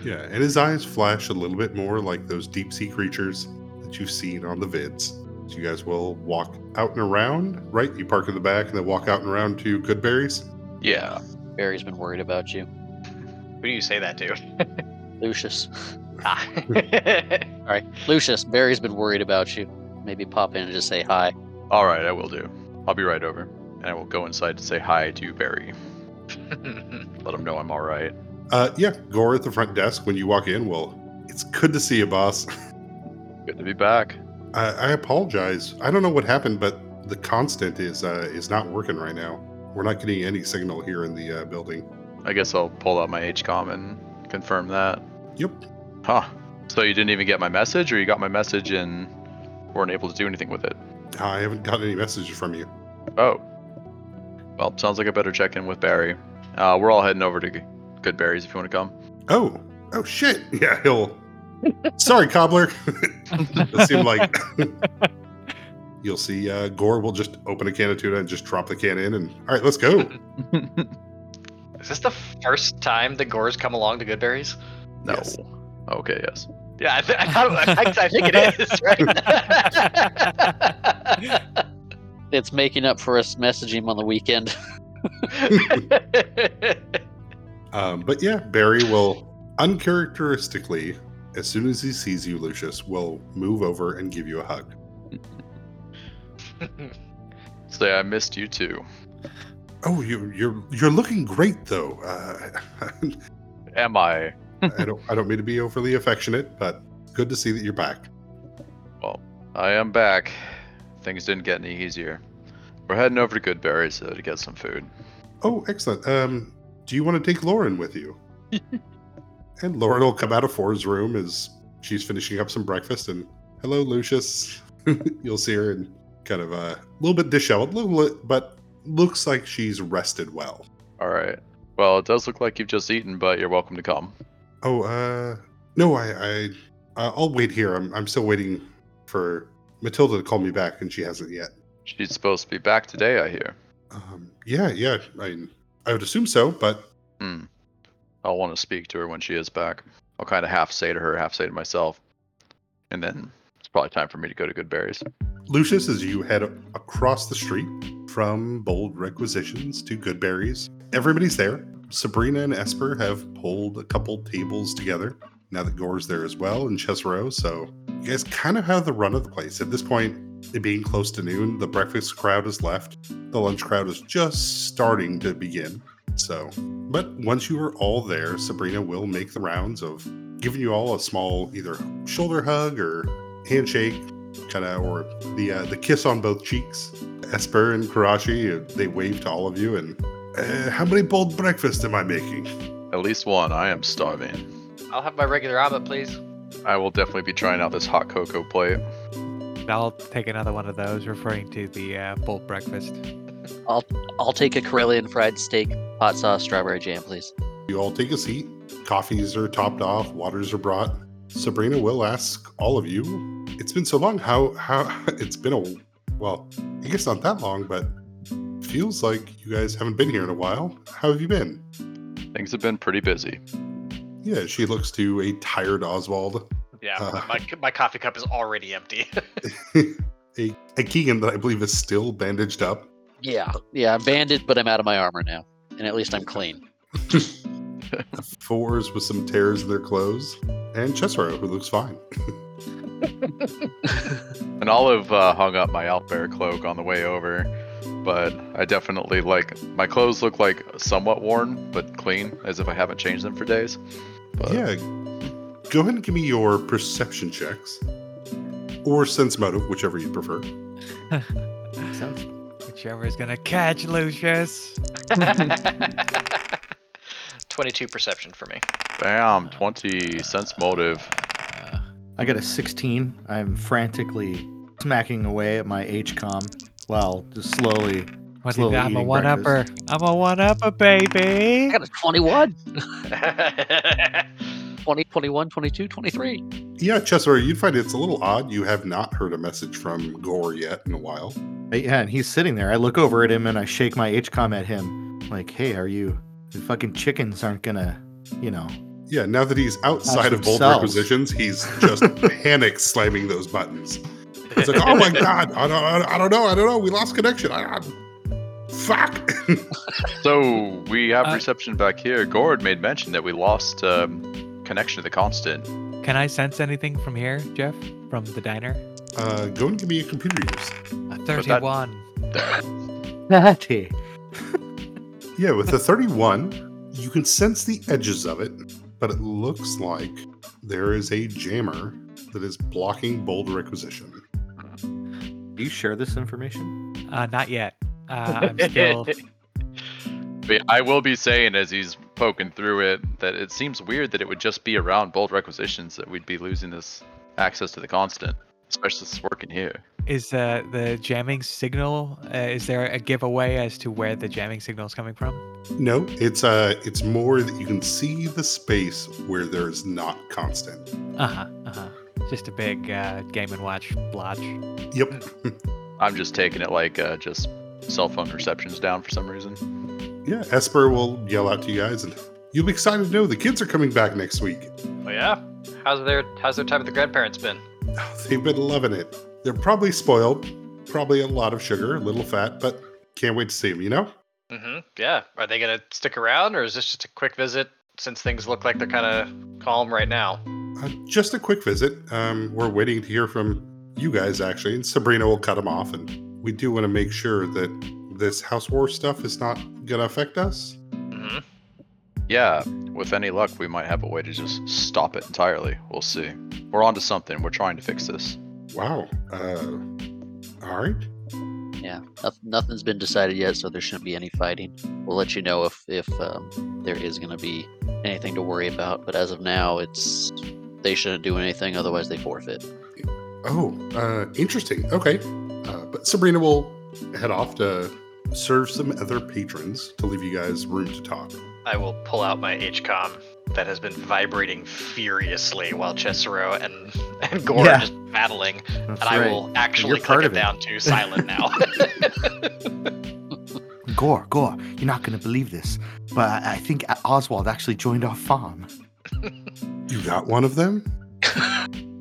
Yeah, and his eyes flash a little bit more like those deep sea creatures that you've seen on the vids. So you guys will walk out and around, right? You park in the back and then walk out and around to Goodberries. yeah. Barry's been worried about you. Who do you say that to? Lucius. ah. All right, Lucius. Barry's been worried about you. Maybe pop in and just say hi. All right, I will do. I'll be right over, and I will go inside to say hi to Barry. Let him know I'm all right. Uh, yeah, Gore at the front desk when you walk in. Well, it's good to see you, boss. Good to be back. I, I apologize. I don't know what happened, but the constant is uh, is not working right now. We're not getting any signal here in the uh, building. I guess I'll pull out my HCOM and confirm that. Yep. Huh. So you didn't even get my message, or you got my message and weren't able to do anything with it? I haven't got any messages from you. Oh. Well, sounds like I better check in with Barry. Uh, we're all heading over to Good Berries if you want to come. Oh, oh shit. Yeah, he'll. Sorry, cobbler. it seemed like you'll see uh, Gore will just open a can of tuna and just drop the can in, and all right, let's go. Is this the first time the Gores come along to Goodberries? No. Yes. Okay, yes. Yeah, I, th- I, thought- I, I think it is, right? it's making up for us messaging him on the weekend. Um, but yeah, Barry will uncharacteristically, as soon as he sees you, Lucius, will move over and give you a hug. Say I missed you too. Oh, you, you're you're looking great though. Uh, Am I? I don't I don't mean to be overly affectionate, but good to see that you're back. Well, I am back. Things didn't get any easier. We're heading over to Goodberry's uh, to get some food. Oh, excellent. Um, do you want to take Lauren with you? and Lauren will come out of Ford's room as she's finishing up some breakfast. And hello, Lucius. You'll see her and kind of uh, a little bit disheveled, little but looks like she's rested well. All right. Well, it does look like you've just eaten, but you're welcome to come. Oh, uh, no, I, I, uh, I'll wait here. I'm, I'm still waiting for Matilda to call me back, and she hasn't yet. She's supposed to be back today, I hear. Um, yeah, yeah. I, I would assume so, but Hmm. I'll want to speak to her when she is back. I'll kind of half say to her, half say to myself. And then it's probably time for me to go to Goodberries. Lucius, as you head across the street from Bold Requisitions to Goodberries, everybody's there. Sabrina and Esper have pulled a couple tables together now that Gore's there as well, and Caesero. So you guys kind of have the run of the place. At this point, it being close to noon, the breakfast crowd has left. The lunch crowd is just starting to begin. So, but once you are all there, Sabrina will make the rounds of giving you all a small either shoulder hug or handshake, kind of, or the uh, the kiss on both cheeks. Esper and Karashi, uh, they wave to all of you. And uh, how many bold breakfast am I making? At least one. I am starving. I'll have my regular omelet, please. I will definitely be trying out this hot cocoa plate. I'll take another one of those, referring to the uh, bold breakfast. I'll I'll take a Corellian fried steak, hot sauce, strawberry jam, please. You all take a seat. Coffees are topped off. Waters are brought. Sabrina will ask all of you. It's been so long. How how it's been a well, I guess not that long, but feels like you guys haven't been here in a while. How have you been? Things have been pretty busy. Yeah, she looks to a tired Oswald, Yeah, Uh. my, my coffee cup is already empty. a, a Keegan that I believe is still bandaged up. Yeah, yeah. I'm banded, but I'm out of my armor now, and at least I'm clean. Fours with some tears in their clothes, and Caesero, who looks fine. And Olive uh, hung up my Owlbear cloak on the way over, but I definitely like my clothes look like somewhat worn but clean, as if I haven't changed them for days. But Yeah, go ahead and give me your perception checks, or sense motive, whichever you prefer. Sounds Whichever is gonna catch Lucius. 22 perception for me. bam, twenty sense motive. I got a 16. I'm frantically smacking away at my HCOM while just slowly. what do you Slowly got? I'm a one upper. I'm a one upper, baby. I got a 21, 20, 21, 22, 23. Yeah, Caesero, you'd find it's a little odd. You have not heard a message from Gore yet in a while. Yeah, and he's sitting there. I look over at him and I shake my HCOM at him, like, "Hey, are you? The fucking chickens aren't gonna, you know." Yeah, now that he's outside of bold themselves. requisitions, he's just panic slamming those buttons. He's like, "Oh my god, I don't, I don't- know, I don't know, we lost connection. I, I, fuck." So we have Uh, reception back here. Gord made mention that we lost um, connection to the constant. Can I sense anything from here, Jeff? From the diner? uh, go and give me a computer use. A that- 31. Natty. Yeah, with the 31, you can sense the edges of it, but it looks like there is a jammer that is blocking bold requisition. Do you share this information? Uh, not yet. Uh, I'm still. I will be saying as he's poking through it that it seems weird that it would just be around bold requisitions that we'd be losing this access to the constant, especially since it's working here. Is uh, the jamming signal? Uh, is there a giveaway as to where the jamming signal is coming from? No, it's uh it's more that you can see the space where there's not constant. Uh huh. Uh huh. Just a big uh, game and watch blotch. Yep. I'm just taking it like uh, just cell phone reception's down for some reason. Yeah, Esper will yell out to you guys and you'll be excited to know the kids are coming back next week. Oh yeah. How's their How's their time with the grandparents been? Oh, they've been loving it. They're probably spoiled. probably a lot of sugar, a little fat, but can't wait to see them. You know? Mm hmm Yeah. Are they gonna stick around, or is this just a quick visit? Since things look like they're kind of calm right now. Uh, just a quick visit. Um, we're waiting to hear from you guys actually, and Sabrina will cut them off. And we do want to make sure that this house war stuff is not gonna affect us. hmm Yeah, with any luck, we might have a way to just stop it entirely. We'll see. We're onto something. We're trying to fix this. Wow. Uh, all right. Yeah, nothing's been decided yet, so there shouldn't be any fighting. We'll let you know if if um, there is going to be anything to worry about. But as of now, it's they shouldn't do anything, otherwise they forfeit. Oh, uh, interesting. Okay. Uh, but Sabrina will head off to serve some other patrons to leave you guys room to talk. I will pull out my HCOM that has been vibrating furiously while Caesero and, and Gore Yeah. are just battling, That's and I right. will actually You're part it it. down to silent now. Gore, Gore, you're not going to believe this, but I, I think Oswald actually joined our farm. You got one of them?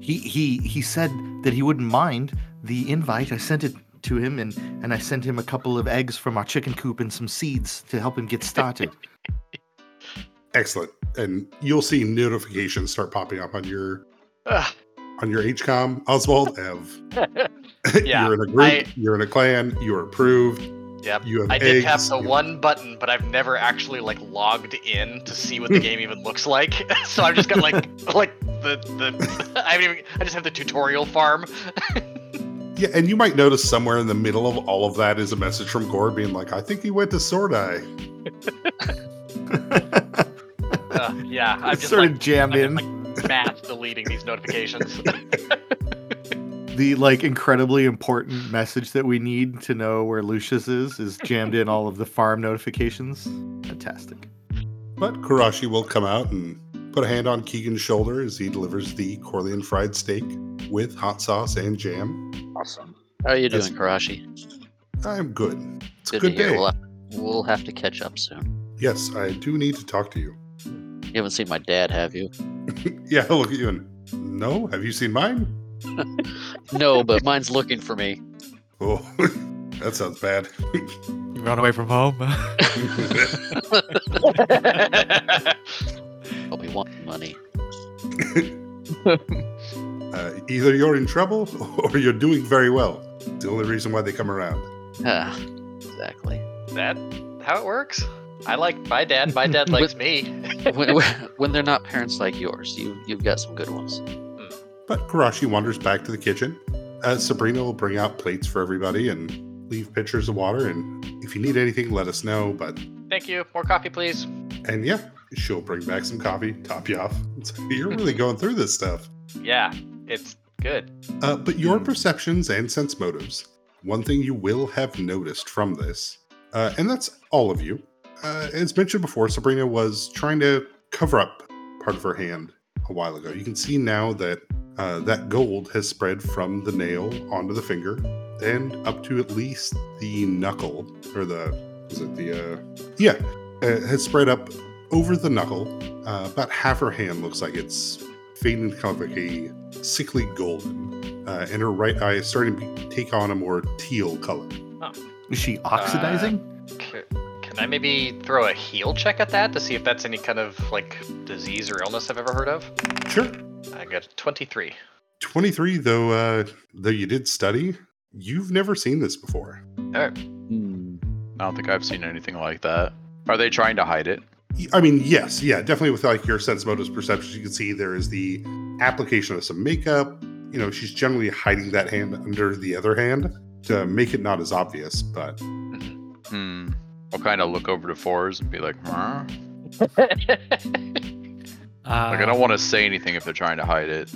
He he he said that he wouldn't mind the invite. I sent it to him, and and I sent him a couple of eggs from our chicken coop and some seeds to help him get started. Excellent. And you'll see notifications start popping up on your Ugh, on your HCOM. Oswald, Ev. Yeah, you're in a group, I- you're in a clan, you are approved. yep. You have I did have the you- one button, but I've never actually like logged in to see what the game even looks like. so I've just got like like the the I haven't even I just have the tutorial farm. Yeah, and you might notice somewhere in the middle of all of that is a message from Gore being like, I think he went to Sordai. Uh, yeah, I've just sort like, of jammed I've in. been, like mass deleting these notifications. the like incredibly important message that we need to know where Lucius is is jammed in all of the farm notifications. Fantastic. But Karashi will come out and put a hand on Keegan's shoulder as he delivers the Corleone fried steak with hot sauce and jam. Awesome. How are you That's- doing, Karashi? I'm good. It's a Good, good to day. We'll, we'll have to catch up soon. Yes, I do need to talk to you. You haven't seen my dad, have you? yeah, look at you and no, have you seen mine? No, but mine's looking for me. Oh, that sounds bad. You run away from home. But we want money. uh, either you're in trouble or you're doing very well. It's the only reason why they come around. Ah, exactly. that how it works? I like my dad. My dad likes me. when, when they're not parents like yours, you you've got some good ones. But Karashi wanders back to the kitchen. Uh, Sabrina will bring out plates for everybody and leave pitchers of water. And if you need anything, let us know. But Thank you. More coffee, please. and yeah, she'll bring back some coffee, top you off. It's- You're really going through this stuff. Yeah, it's good. Uh, but your perceptions and sense motives. One thing you will have noticed from this, uh, and that's all of you. Uh, as mentioned before, Sabrina was trying to cover up part of her hand a while ago. You can see now that uh, that gold has spread from the nail onto the finger and up to at least the knuckle, or the is it the uh, yeah, uh, has spread up over the knuckle. Uh, about half her hand looks like it's fading to kind of like a sickly golden, uh, and her right eye is starting to take on a more teal color. Is she oxidizing? C- Can I maybe throw a heal check at that to see if that's any kind of like disease or illness I've ever heard of? Sure. I got 23. 23, though, uh, though you did study, you've never seen this before. Alright. I don't think I've seen anything like that. Are they trying to hide it? Y- I mean, yes, yeah, definitely with like your sense motives perceptions, you can see there is the application of some makeup. You know, she's generally hiding that hand under the other hand to make it not as obvious, but Hmm. I'll kind of look over to Fours and be like, huh? Uh, Like, I don't want to say anything if they're trying to hide it.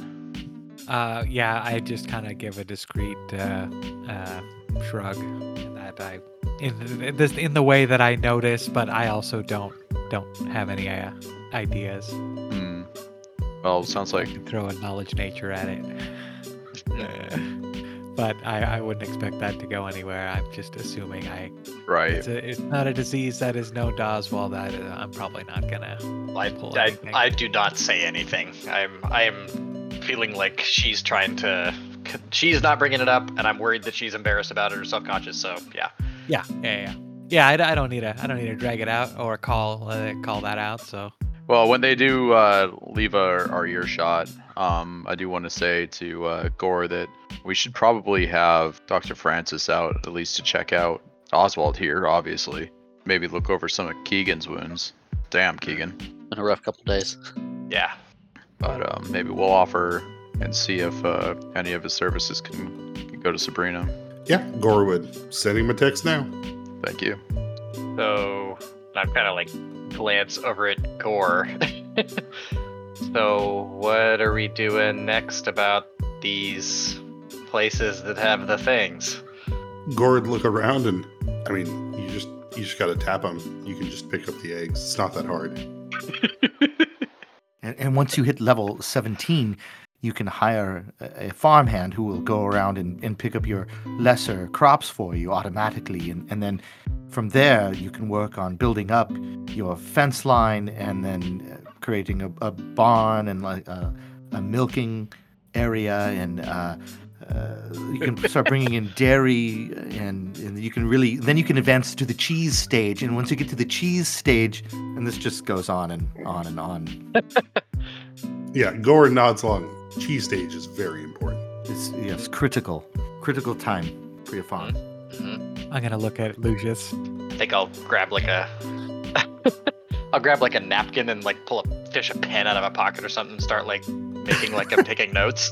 Uh, yeah, I just kind of give a discreet uh, uh, shrug, in that I, in, in this, in the way that I notice, but I also don't don't have any uh, ideas. Hmm. Well, sounds like I can throw a knowledge nature at it, but I, I wouldn't expect that to go anywhere. I'm just assuming I right. it's, a, it's not a disease that is known to Oswald. That uh, I'm probably not gonna. I, Pull I. I do not say anything. I'm I am feeling like she's trying to c- she's not bringing it up, and I'm worried that she's embarrassed about it or self-conscious. So yeah, Yeah, yeah, yeah. Yeah, I, d- I don't need to. I don't need to drag it out or call uh, call that out. So Well, when they do uh, leave our, our earshot, um, I do want to say to uh, Gore that we should probably have Dr. Francis out at least to check out Oswald here, obviously. Maybe look over some of Keegan's wounds. Damn, Keegan. Been a rough couple days. yeah. But um, maybe we'll offer and see if uh, any of his services can, can go to Sabrina. Yeah, Gorwood. Sending him a text now. Thank you. So I'm kind of like glance over at Gore. so what are we doing next about these places that have the things? Gord look around and I mean, you just you just gotta tap them. You can just pick up the eggs. It's not that hard. And, and once you hit level 17, you can hire a, a farmhand who will go around and, and pick up your lesser crops for you automatically. And, and then from there, you can work on building up your fence line and then uh, creating a, a barn and like a, a milking area. And uh, uh, you can start bringing in dairy and, and you can really, then you can advance to the cheese stage. And once you get to the cheese stage, and this just goes on and on and on. Yeah, Gord nods along. Cheese stage is very important. It's yes, critical, critical time for your farm. Mhm. I'm gonna look at Lucius. I think I'll grab like a. I'll grab like a napkin and like pull a fish a pen out of my pocket or something and start like making like I'm taking notes.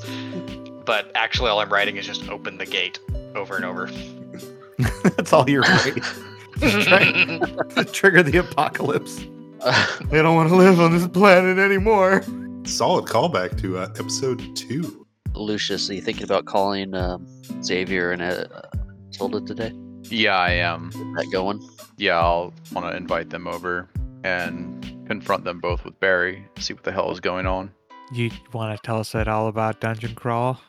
But actually, all I'm writing is just open the gate over and over. That's all you're writing. Trying trigger the apocalypse. They don't want to live on this planet anymore. Solid callback to uh, episode two. Lucius, are you thinking about calling um, Xavier and uh, Tilda today? Yeah, I am. Get that going? Yeah, I'll want to invite them over and confront them both with Barry, see what the hell is going on. You want to tell us it all about Dungeon Crawl?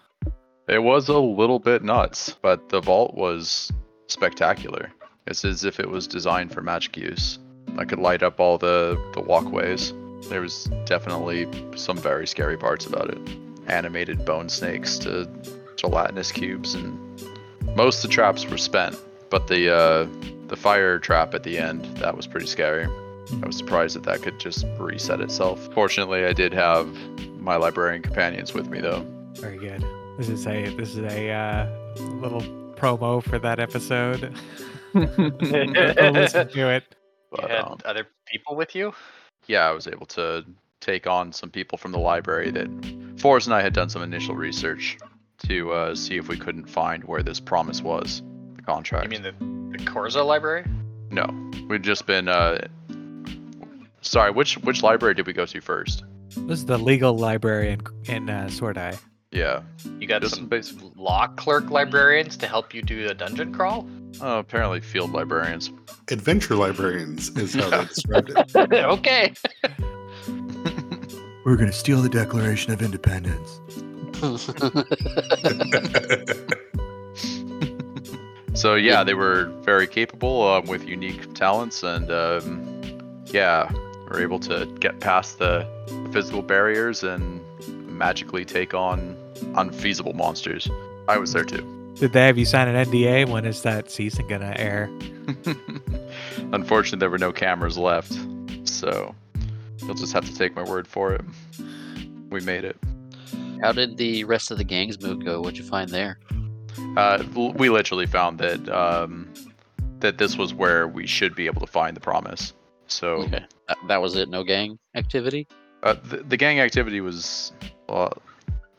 It was a little bit nuts, but the vault was spectacular. It's as if it was designed for magic use. I could light up all the, the walkways. There was definitely some very scary parts about it. Animated bone snakes to gelatinous cubes, and most of the traps were spent. But the uh, the fire trap at the end that was pretty scary. I was surprised that that could just reset itself. Fortunately, I did have my librarian companions with me though. Very good. This is a this is a uh, little promo for that episode. Listen to it. You had um, other people with you? Yeah, I was able to take on some people from the library that Forrest and I had done some initial research to uh, see if we couldn't find where this promise was, the contract. You mean the, the Corza library? no, we'd just been. Uh, sorry, which which library did we go to first? This is the legal library in in uh, Sordai. Yeah, You got Just some basically- law clerk librarians to help you do a dungeon crawl? uh, apparently field librarians. Adventure librarians is how they described it. okay. We're gonna steal the Declaration of Independence. So yeah, they were very capable um, with unique talents, and um, yeah, were able to get past the physical barriers and magically take on unfeasible monsters. I was there too. Did they have you sign an NDA? When is that season gonna air? Unfortunately, there were no cameras left, so you'll just have to take my word for it. We made it. How did the rest of the gang's move go? What'd you find there? Uh, we literally found that um, that this was where we should be able to find the promise. So Okay, that, that was it. No gang activity. uh, the, the gang activity was, uh,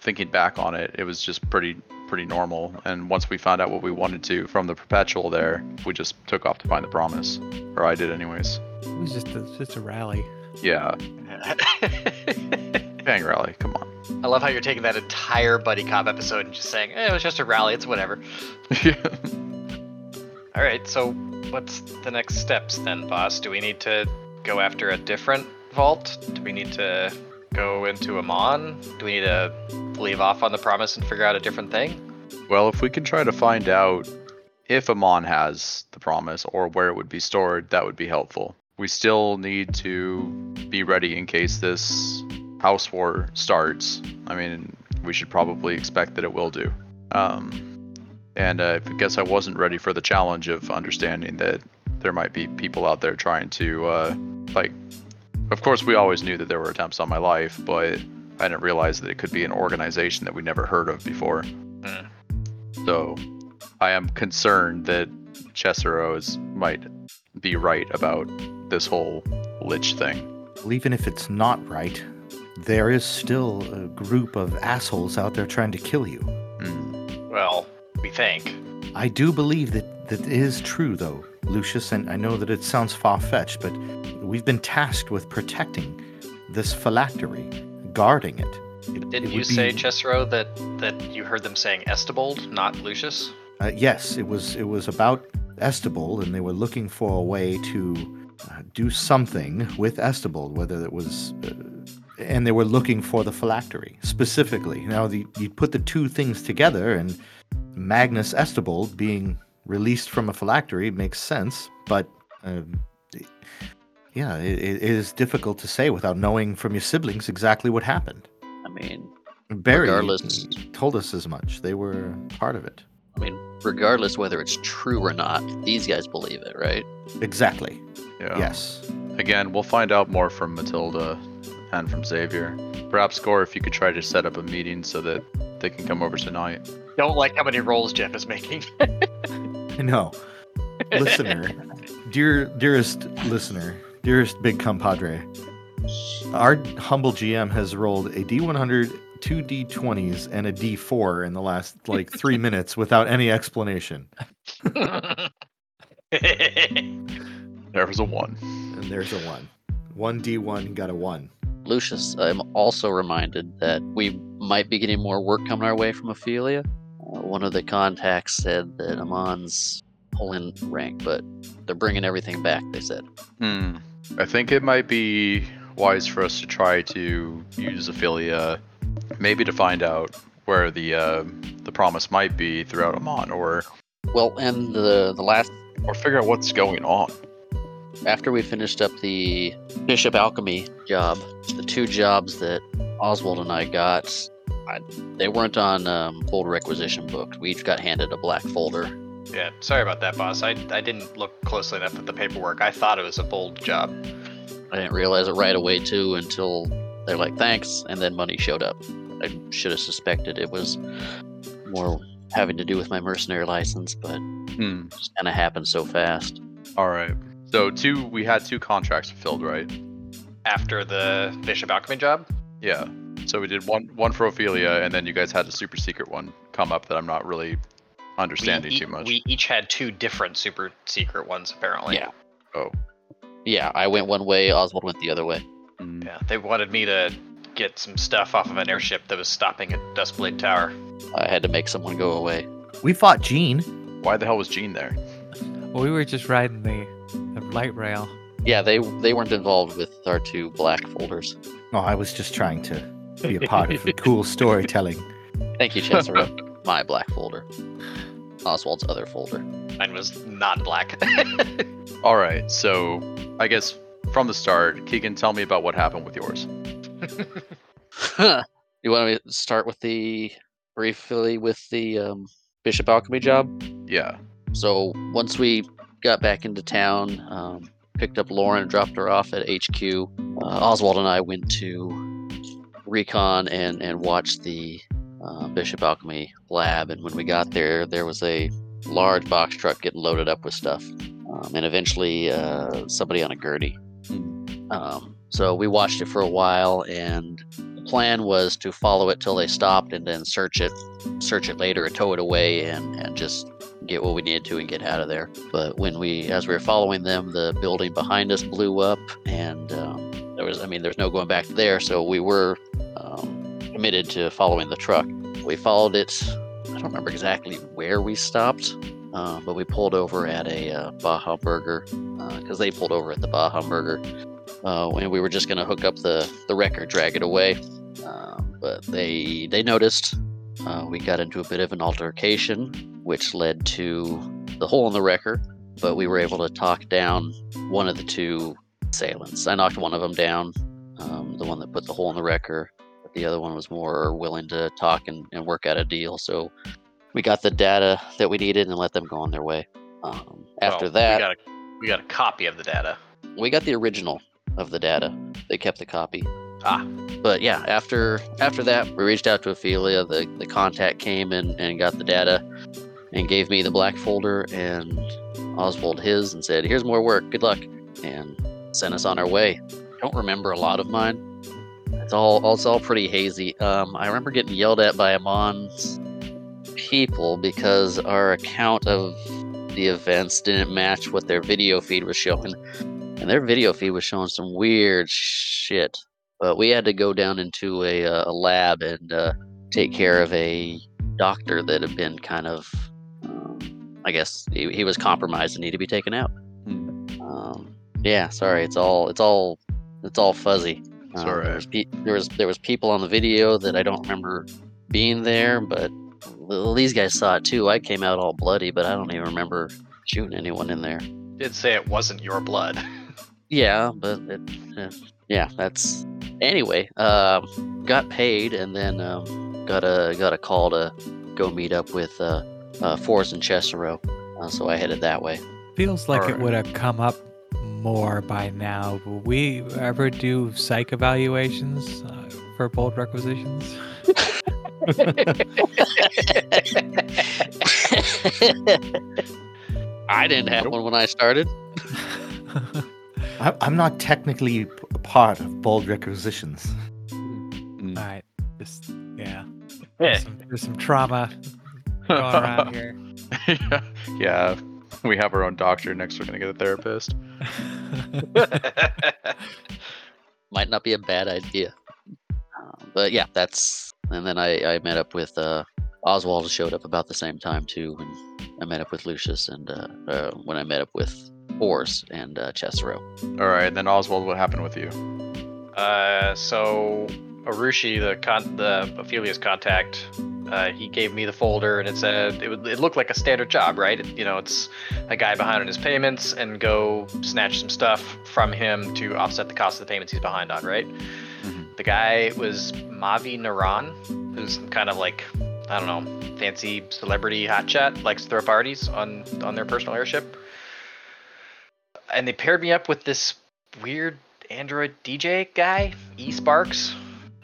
thinking back on it, it was just pretty pretty normal. And once we found out what we wanted to from the perpetual, there, we just took off to find the promise, or I did anyways. It was just a, just a rally. Yeah, Bang rally. Come on. I love how you're taking that entire buddy cop episode and just saying, eh, it was just a rally, it's whatever. yeah. All right, so what's the next steps then, boss? Do we need to go after a different vault? Do we need to go into Amon? Do we need to leave off on the promise and figure out a different thing? Well, if we can try to find out if Amon has the promise or where it would be stored, that would be helpful. We still need to be ready in case this house war starts. I mean, we should probably expect that it will do. Um, and uh, I guess I wasn't ready for the challenge of understanding that there might be people out there trying to, uh, like, of course, we always knew that there were attempts on my life, but I didn't realize that it could be an organization that we never heard of before. Hmm. So I am concerned that Chesseros might be right about this whole lich thing. Well, even if it's not right, there is still a group of assholes out there trying to kill you. Hmm. Well, we think. I do believe that that is true, though, Lucius, and I know that it sounds far fetched, but we've been tasked with protecting this phylactery, guarding it. It- Didn't it you say, be- Caesero, that that you heard them saying Estibold, not Lucius? Uh, yes, it was. It was about Estibold, and they were looking for a way to uh, do something with Estibold, whether it was. Uh, and they were looking for the phylactery specifically. Now, the, you put the two things together, and Magnus Estibold being released from a phylactery makes sense, but um, yeah, it, it is difficult to say without knowing from your siblings exactly what happened. I mean, Barry Regardless- told us as much. They were part of it. I mean, regardless whether it's true or not, these guys believe it, right? Exactly. Yeah. Yes. Again, we'll find out more from Matilda and from Xavier. Perhaps Gore, if you could try to set up a meeting so that they can come over tonight. Don't like how many rolls Jeff is making. No. listener, dear dearest listener, dearest big compadre, our humble GM has rolled a D100, two D20s, and a D4 in the last like three minutes without any explanation. There was a one. And there's a one. One D1 got a one. Lucius, I'm also reminded that we might be getting more work coming our way from Ophelia. One of the contacts said that Amon's pulling rank, but they're bringing everything back, they said. Hmm. I think it might be wise for us to try to use Ophelia, maybe to find out where the uh, the promise might be throughout Amon, or Well, and the, the last, or figure out what's going on. after we finished up the Bishop Alchemy job, the two jobs that Oswald and I got, I, they weren't on um, old requisition books. We each got handed a black folder. yeah, sorry about that, boss. I, I didn't look closely enough at the paperwork. I thought it was a bold job. I didn't realize it right away too until they're like, "Thanks," and then money showed up. I should have suspected it was more having to do with my mercenary license, but Hmm. it just kind of happened so fast. All right. So two, we had two contracts filled, right? After the Bishop Alchemy job? Yeah. So we did one one for Ophelia, and then you guys had a super secret one come up that I'm not really understanding we, too much. We each had two different super secret ones, apparently. Yeah. oh. Yeah, I went one way, Oswald went the other way. Hmm. Yeah, they wanted me to get some stuff off of an airship that was stopping at Duskblade Tower. I had to make someone go away. We fought Gene. Why the hell was Gene there? Well, we were just riding the, the light rail. Yeah, they they weren't involved with our two black folders. Oh, I was just trying to be a part of the cool storytelling. Thank you, Chancellor. My black folder. Oswald's other folder. Mine was not black. All right. So I guess from the start, Keegan, tell me about what happened with yours. you want me to start with the briefly with the um, Bishop Alchemy job? Yeah. So once we got back into town, um, picked up Lauren, dropped her off at HQ. Uh, Oswald and I went to recon and and watched the uh, Bishop Alchemy lab. And when we got there, there was a large box truck getting loaded up with stuff, um, and eventually uh, somebody on a gurney. Um, so we watched it for a while, and the plan was to follow it till they stopped, and then search it, search it later, and tow it away, and and just get what we needed to and get out of there. But when we, as we were following them, the building behind us blew up, and um, there was, I mean, there's no going back there. So we were committed to following the truck. We followed it. I don't remember exactly where we stopped, uh, but we pulled over at a uh, Baja Burger because they pulled over at the Baja Burger. Uh, and we were just going to hook up the the wrecker, drag it away, um, but they they noticed. Uh, we got into a bit of an altercation, which led to the hole in the wrecker. But we were able to talk down one of the two assailants. I knocked one of them down, um, the one that put the hole in the wrecker. But the other one was more willing to talk and, and work out a deal. So we got the data that we needed and let them go on their way. Um, after Well, that, we got, a, we got a copy of the data. we got the original of the data. They kept the copy. Ah. But yeah, after after that, we reached out to Ophelia. The the contact came and, and got the data and gave me the black folder and Oswald his and said, Here's more work, good luck and sent us on our way. Don't remember a lot of mine. It's all it's all pretty hazy. Um, I remember getting yelled at by Amon's people because our account of the events didn't match what their video feed was showing and their video feed was showing some weird shit. But we had to go down into a, uh, a lab and uh, take care of a doctor that had been kind of, um, I guess he, he was compromised and needed to be taken out. Hmm. Um, yeah, sorry, it's all it's all it's all fuzzy. It's Um, alright. there, was pe- there was there was people on the video that I don't remember being there, but well, these guys saw it too. I came out all bloody, but I don't even remember shooting anyone in there. Did say it wasn't your blood. Yeah, but it, uh, yeah, that's anyway. Um, got paid and then um, got a got a call to go meet up with uh, uh, Forrest and Caesero. Uh, so I headed that way. Feels like it would have come up more by now. Will we ever do psych evaluations uh, for bold requisitions? I didn't have one when I started. I, I'm not technically a part of bold requisitions. Mm. All right, just yeah. Yeah. There's some, there's some trauma going around here. yeah. yeah, we have our own doctor. Next, we're gonna get a therapist. Might not be a bad idea. Uh, but yeah, that's. And then I, I met up with uh, Oswald. Showed up about the same time too, and I met up with Lucius, and uh, uh, when I met up with Forrest and uh, Caesero. All right, then Oswald, what happened with you? Uh, so Arushi, the con- the Ophelia's contact, uh, he gave me the folder, and it said it, would, it looked like a standard job, right? It- you know, it's a guy behind on his payments, and go snatch some stuff from him to offset the cost of the payments he's behind on, right? Mhm. The guy was Mavi Naran, who's kind of like I don't know, fancy celebrity hotshot, likes to throw parties on on their personal airship. And they paired me up with this weird Android DJ guy, E Sparks.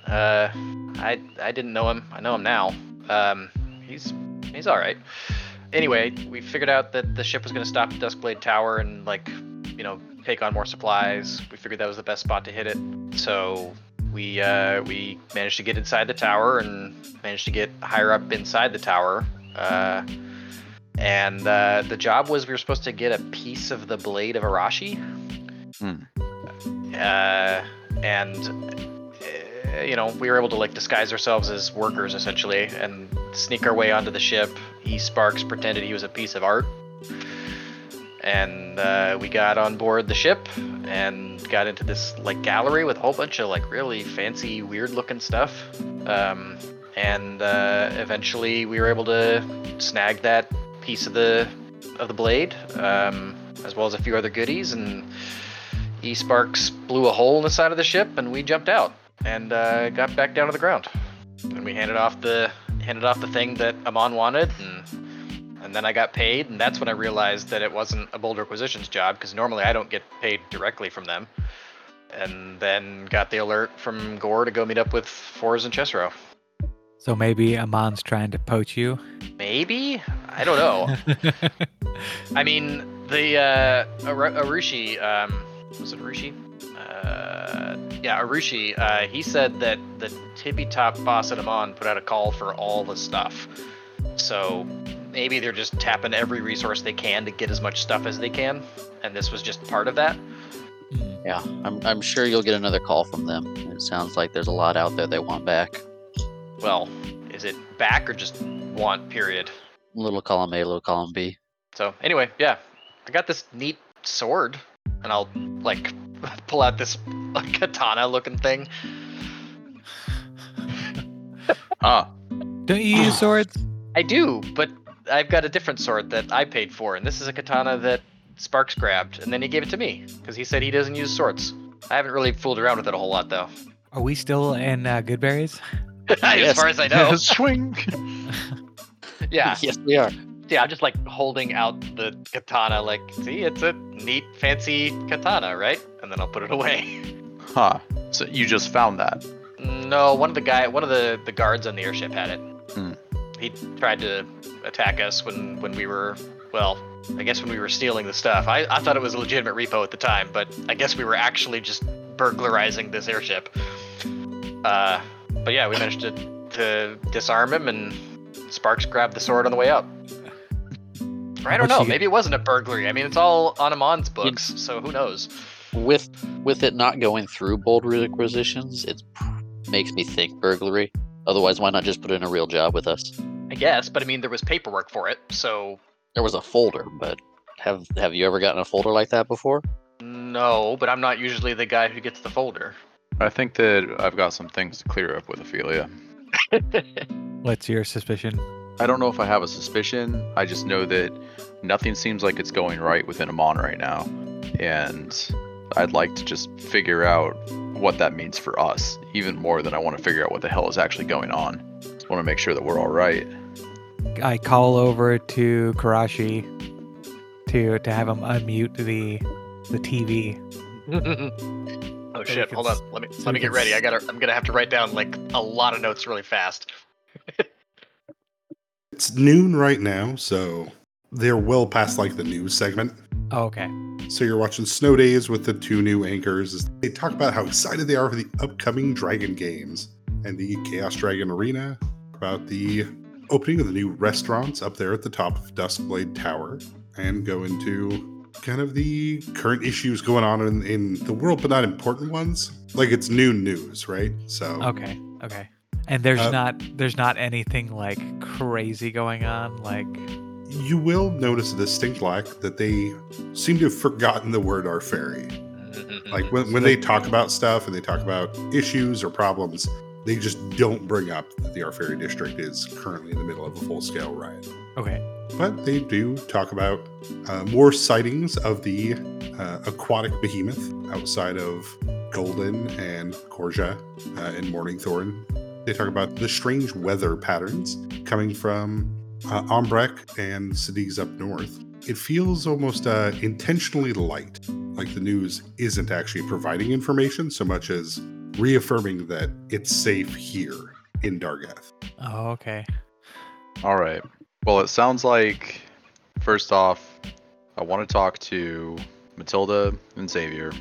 Uh, I I didn't know him. I know him now. Um, he's he's all right. Anyway, we figured out that the ship was going to stop at Duskblade Tower and like, you know, take on more supplies. We figured that was the best spot to hit it. So we uh, we managed to get inside the tower and managed to get higher up inside the tower. Uh, and uh, the job was we were supposed to get a piece of the blade of Arashi. Hmm. Uh, and you know we were able to like disguise ourselves as workers essentially and sneak our way onto the ship. E Sparks pretended he was a piece of art. And uh, we got on board the ship and got into this like gallery with a whole bunch of like really fancy, weird looking stuff. Um, and uh, eventually we were able to snag that piece of the of the blade, um, as well as a few other goodies. And E Sparks blew a hole in the side of the ship, and we jumped out and uh, got back down to the ground. And we handed off the handed off the thing that Amon wanted, and and then I got paid, and that's when I realized that it wasn't a Bold Requisitions job because normally I don't get paid directly from them. And then got the alert from Gore to go meet up with Forrest and Caesero. So maybe Amon's trying to poach you. Maybe I don't know. I mean, the uh, Aru- Arushi, um, was it Arushi? Uh, yeah, Arushi. Uh, he said that the tippy top boss at Amon put out a call for all the stuff. So maybe they're just tapping every resource they can to get as much stuff as they can, and this was just part of that. Yeah, I'm, I'm sure you'll get another call from them. It sounds like there's a lot out there they want back. Well, is it back or just want? Period. Little column A, little column B. So anyway, yeah, I got this neat sword, and I'll like pull out this like, katana-looking thing. Ah, Don't you use swords? I do, but I've got a different sword that I paid for, and this is a katana that Sparks grabbed, and then he gave it to me because he said he doesn't use swords. I haven't really fooled around with it a whole lot though, Are we still in uh, Goodberries? as Yes. far as I know. swing. Yeah, yes, we are. Yeah. I'm just like holding out the katana, like, see, it's a neat, fancy katana, right? And then I'll put it away. Huh. So you just found that. No, one of the guy, one of the the guards on the airship had it. Hmm. He tried to attack us when when we were, well, I guess when we were stealing the stuff. I I thought it was a legitimate repo at the time, but I guess we were actually just burglarizing this airship. Uh, but yeah, we managed to to disarm him, and Sparks grabbed the sword on the way out. Or I don't much know. you Maybe it wasn't a burglary. I mean, it's all on Amon's books, so who knows? With with it not going through Bold Requisitions, it makes me think burglary. Otherwise, why not just put in a real job with us? I guess, but I mean, there was paperwork for it, so There was a folder, but have have you ever gotten a folder like that before? No, but I'm not usually the guy who gets the folder. I think that I've got some things to clear up with Ophelia. What's your suspicion? I don't know if I have a suspicion. I just know that nothing seems like it's going right within Amon right now. And I'd like to just figure out what that means for us, even more than I want to figure out what the hell is actually going on. Just want to make sure that we're all right. I call over to Karashi to to have him unmute the the TV. oh shit! Hold on. Let me let me get ready. I s- gotta. I'm gonna have to write down like a lot of notes really fast. It's noon right now, so they're well past like the news segment. Oh, okay. So you're watching Snow Days with the two new anchors. They talk about how excited they are for the upcoming Dragon games and the Chaos Dragon Arena, about the opening of the new restaurants up there at the top of Duskblade Tower, and go into kind of the current issues going on in, in the world, but not important ones. Like it's noon news, right? So Okay. Okay. And there's Uh, not there's not anything like crazy going on. Like you will notice a distinct lack that they seem to have forgotten the word our fairy. Like when, when they talk about stuff and they talk about issues or problems, they just don't bring up that the Arfairy district is currently in the middle of a full scale riot. okay. But they do talk about uh, more sightings of the uh, aquatic behemoth outside of Golden and Korja uh, and Morningthorn. They talk about the strange weather patterns coming from uh, Ombrek and cities up north. It feels almost uh, intentionally light, like the news isn't actually providing information so much as reaffirming that it's safe here in Dargath. Oh, okay. All right. Well, it sounds like, first off, I want to talk to Matilda and Xavier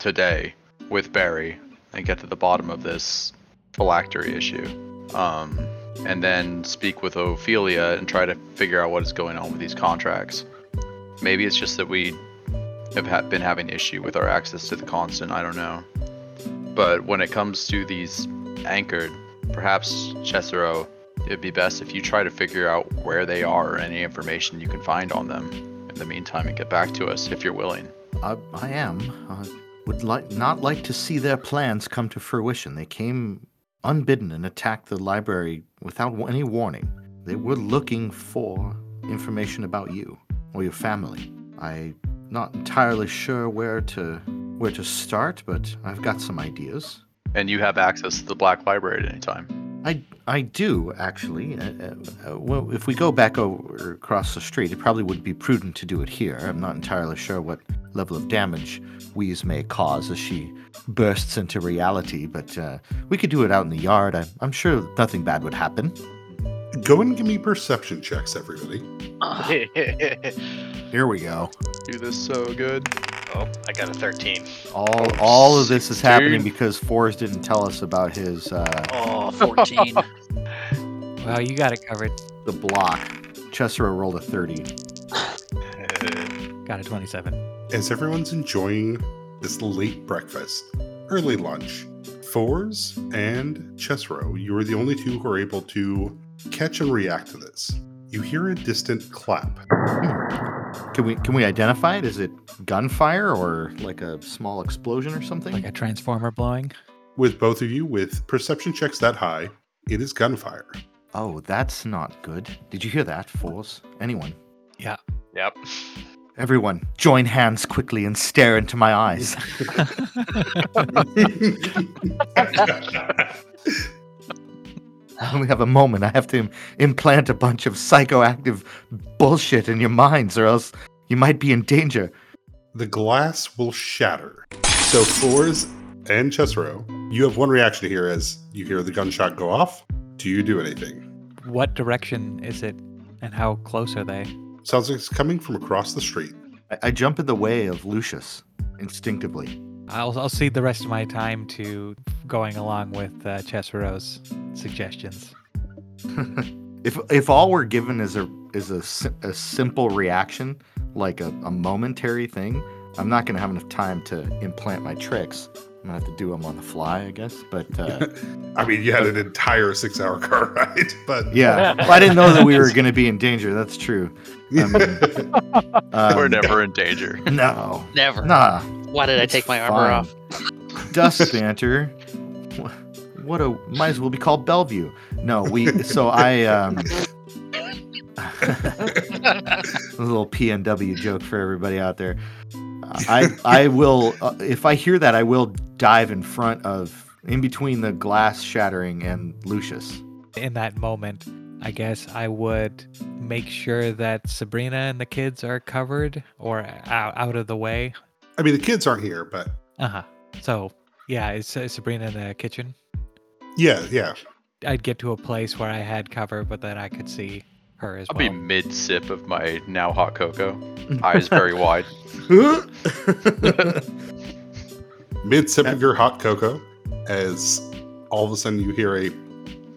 today with Barry and get to the bottom of this phylactery issue. Um, and then speak with Ophelia and try to figure out what is going on with these contracts. Maybe it's just that we have ha- been having issue with our access to the constant. I don't know. But when it comes to these anchored, perhaps Caesero, it'd be best if you try to figure out where they are or any information you can find on them in the meantime and get back to us if you're willing. I, I am. I would like not like to see their plans come to fruition. They came unbidden and attacked the library without any warning. They were looking for information about you or your family. I'm not entirely sure where to where to start, but I've got some ideas. And you have access to the Black Library at any time. I I do actually. Uh, uh, uh, well, if we go back over across the street, it probably would be prudent to do it here. I'm not entirely sure what level of damage Wheeze may cause as she bursts into reality, but uh, we could do it out in the yard. I, I'm sure nothing bad would happen. Go and give me perception checks, everybody. Here we go. Do this so good. oh, I got a 13. All all of this is happening 16. because Forrest didn't tell us about his uh, oh, 14. Well, you got it covered. the block. Caesero rolled a thirty. Got a 27. As everyone's enjoying this late breakfast, early lunch, Fours and Caesero, you are the only two who are able to catch and react to this. You hear a distant clap. Hmm. Can we can we identify it? Is it gunfire or like a small explosion or something? Like a transformer blowing. With both of you with perception checks that high, it is gunfire. Oh, that's not good. Did you hear that, fools? Anyone? Yeah. Yep. Everyone, join hands quickly and stare into my eyes. I only have a moment. I have to implant a bunch of psychoactive bullshit in your minds, or else you might be in danger. The glass will shatter. So, Fours and Caesero, you have one reaction here as you hear the gunshot go off. Do you do anything? What direction is it, and how close are they? Sounds like it's coming from across the street. I, I jump in the way of Lucius instinctively. I'll I'll cede the rest of my time to going along with uh, Caesero's suggestions. if if all we're given is a is a, a simple reaction, like a, a momentary thing, I'm not gonna have enough time to implant my tricks. I'm gonna have to do them on the fly, I guess. But uh, I mean, you had an entire six hour car ride, but yeah, well, I didn't know that we were gonna be in danger. That's true. I mean, We're um, never in danger. No, Never. nah. Why did I take my armor fine. off? Dust banter. Wh- What a might as well be called Bellevue. No, we. So I um. a little PNW joke for everybody out there. I I will uh, if I hear that I will dive in front of in between the glass shattering and Lucius. In that moment, I guess I would make sure that Sabrina and the kids are covered or out, out of the way. I mean, the kids aren't here, but Uh huh. So yeah, is uh, Sabrina in the kitchen? yeah, yeah. I'd get to a place where I had cover, but that I could see her as I'll well. be mid sip of my now hot cocoa, eyes very wide. Mid sip of your hot cocoa, as all of a sudden you hear a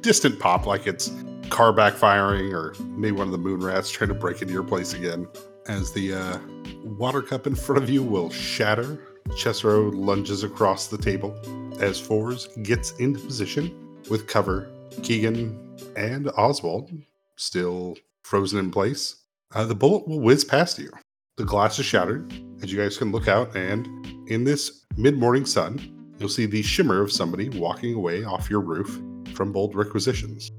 distant pop, like it's car backfiring or maybe one of the moon rats trying to break into your place again. As the uh, water cup in front of you will shatter, Caesero lunges across the table as Fours gets into position with cover. Keegan and Oswald still frozen in place. Uh, the bullet will whiz past you. The glass is shattered as you guys can look out, and in this mid morning sun, you'll see the shimmer of somebody walking away off your roof from Bold Requisitions.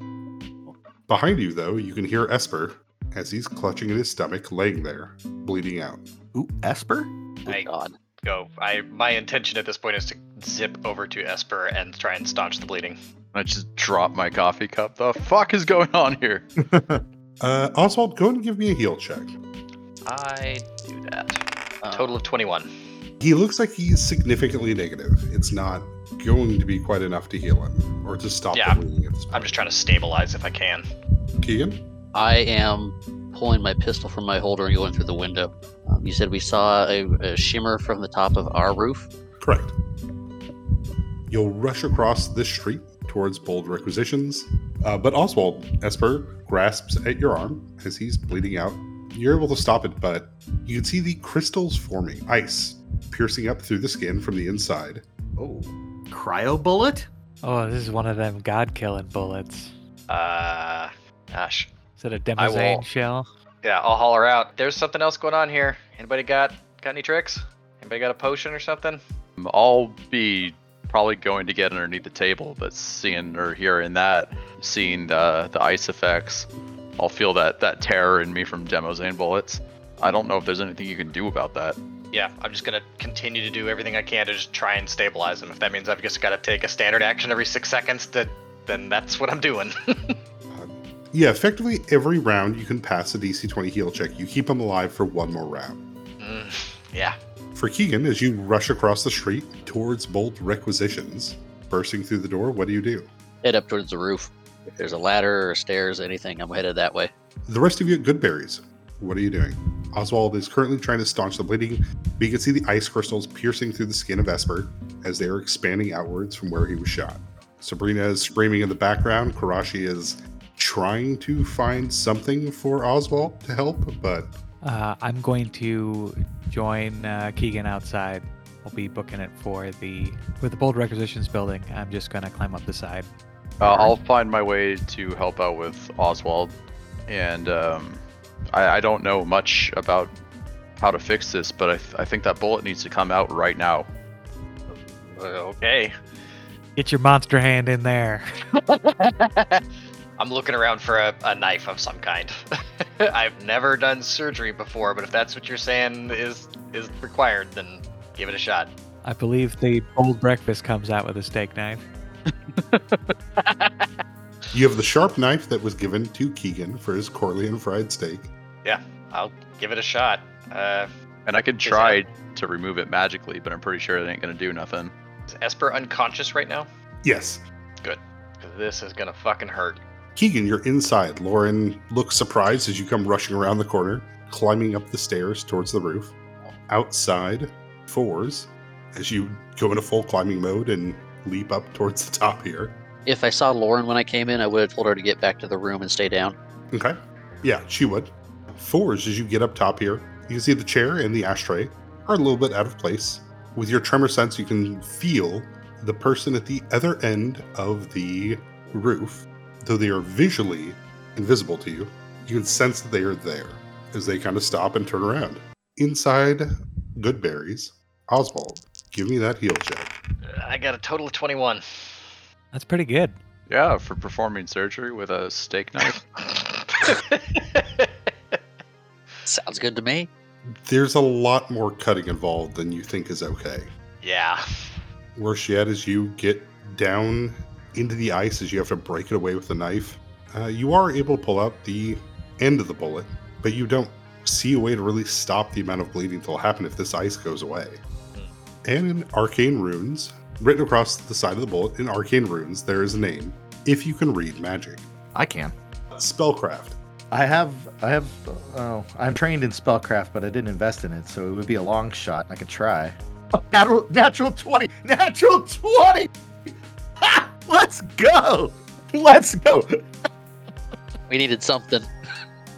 Behind you, though, you can hear Esper as he's clutching at his stomach, laying there, bleeding out. Ooh, Esper? Oh, I God. go. I my intention at this point is to zip over to Esper and try and staunch the bleeding. I just drop my coffee cup. The fuck is going on here? Uh, Oswald, go and give me a heal check. I do that. Uh, Total of 21. He looks like he's significantly negative. It's not going to be quite enough to heal him or to stop Yeah, the bleeding I'm just trying to stabilize if I can. Keegan? I am pulling my pistol from my holder and going through the window. Um, you said we saw a, a shimmer from the top of our roof. Correct. You'll rush across this street towards Bold Requisitions, uh, but Oswald Esper grasps at your arm as he's bleeding out. You're able to stop it, but you can see the crystals forming, ice piercing up through the skin from the inside. Oh, cryo bullet? oh, this is one of them god killing bullets. Uh, gosh. Is it a will- demosane shell? Yeah, I'll holler out. There's something else going on here. Anybody got got any tricks? Anybody got a potion or something? I'll be probably going to get underneath the table, but seeing or hearing that, seeing the the ice effects, I'll feel that that terror in me from Demosane bullets. I don't know if there's anything you can do about that. Yeah, I'm just gonna continue to do everything I can to just try and stabilize him. If that means I've just got to take a standard action every six seconds, to, then that's what I'm doing. Yeah, effectively every round you can pass a DC 20 heal check. You keep him alive for one more round. Mm, yeah. For Keegan, as you rush across the street towards Bold Requisitions, bursting through the door, what do you do? Head up towards the roof. If there's a ladder or stairs, anything, I'm headed that way. The rest of you at Goodberries, what are you doing? Oswald is currently trying to staunch the bleeding, but you can see the ice crystals piercing through the skin of Esper as they are expanding outwards from where he was shot. Sabrina is screaming in the background. Karashi is trying to find something for Oswald to help, but Uh, I'm going to join uh, Keegan outside. I'll be booking it for the with the Bold Requisitions building. I'm just gonna climb up the side. Uh, I'll find my way to help out with Oswald, and um, I, I don't know much about how to fix this, but I, th- I think that bullet needs to come out right now. Uh, okay. Get your monster hand in there. I'm looking around for a, a knife of some kind. I've never done surgery before, but if that's what you're saying is is required, then give it a shot. I believe the bold breakfast comes out with a steak knife. You have the sharp knife that was given to Keegan for his Corleone fried steak. Yeah, I'll give it a shot. Uh, And I could Is try to remove it magically, but I'm pretty sure it ain't gonna do nothing. is Esper unconscious right now? Yes. Good. This is gonna fucking hurt. Keegan, you're inside. Lauren looks surprised as you come rushing around the corner, climbing up the stairs towards the roof. Outside, fours, as you go into full climbing mode and leap up towards the top here. If I saw Lauren when I came in, I would have told her to get back to the room and stay down. Okay. Yeah, she would. Fours, as you get up top here, you can see the chair and the ashtray are a little bit out of place. With your tremor sense, you can feel the person at the other end of the roof, though they are visually invisible to you. You can sense that they are there as they kind of stop and turn around. Inside Goodberries, Oswald, give me that heal check. I got a total of 21. That's pretty good. Yeah, for performing surgery with a steak knife. Sounds good to me. There's a lot more cutting involved than you think is okay. yeah. Worse yet, as you get down into the ice, as you have to break it away with a knife, uh, you are able to pull out the end of the bullet, but you don't see a way to really stop the amount of bleeding that'll happen if this ice goes away. And in arcane runes, written across the side of the bullet in arcane runes, there is a name. If you can read magic, I can. spellcraft. I have, I have, oh, I'm trained in spellcraft, but I didn't invest in it, so it would be a long shot. I could try. Oh, natural, natural 20, natural 20! Ha! Let's go! Let's go! We needed something.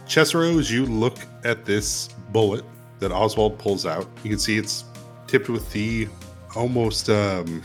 Caesero, as you look at this bullet that Oswald pulls out, you can see it's tipped with the almost um,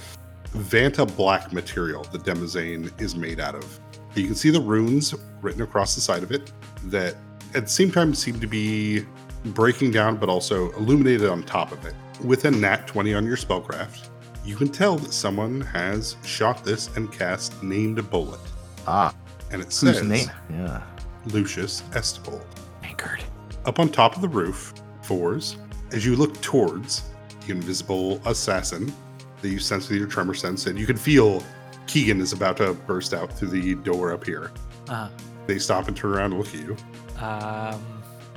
Vanta black material that Demazane is made out of. You can see the runes written across the side of it that at the same time seem to be breaking down but also illuminated on top of it. With a nat 20 on your spellcraft, you can tell that someone has shot this and cast named a bullet. Ah, And it says name? Yeah. Lucius Estibold Anchored. up on top of the roof, fours, as you look towards the invisible assassin that you sense with your tremor sense, and you can feel Keegan is about to burst out through the door up here. Uh, They stop and turn around and look at you. um,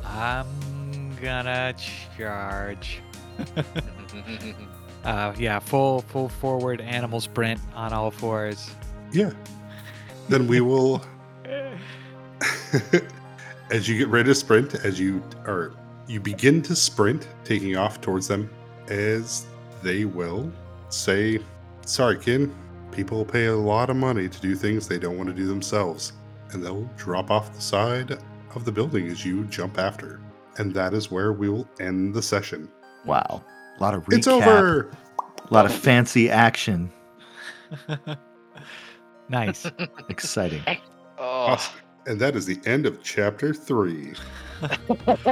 I'm gonna charge. Uh, yeah, full full forward animal sprint on all fours. Yeah. Then we will, as you get ready to sprint, as you are, you begin to sprint, taking off towards them, as they will say, "Sorry, kin. People pay a lot of money to do things they don't want to do themselves," and they'll drop off the side of the building as you jump after. And that is where we will end the session. Wow. A lot of recap. It's over. A lot of fancy action. nice. Exciting. oh, And that is the end of chapter three.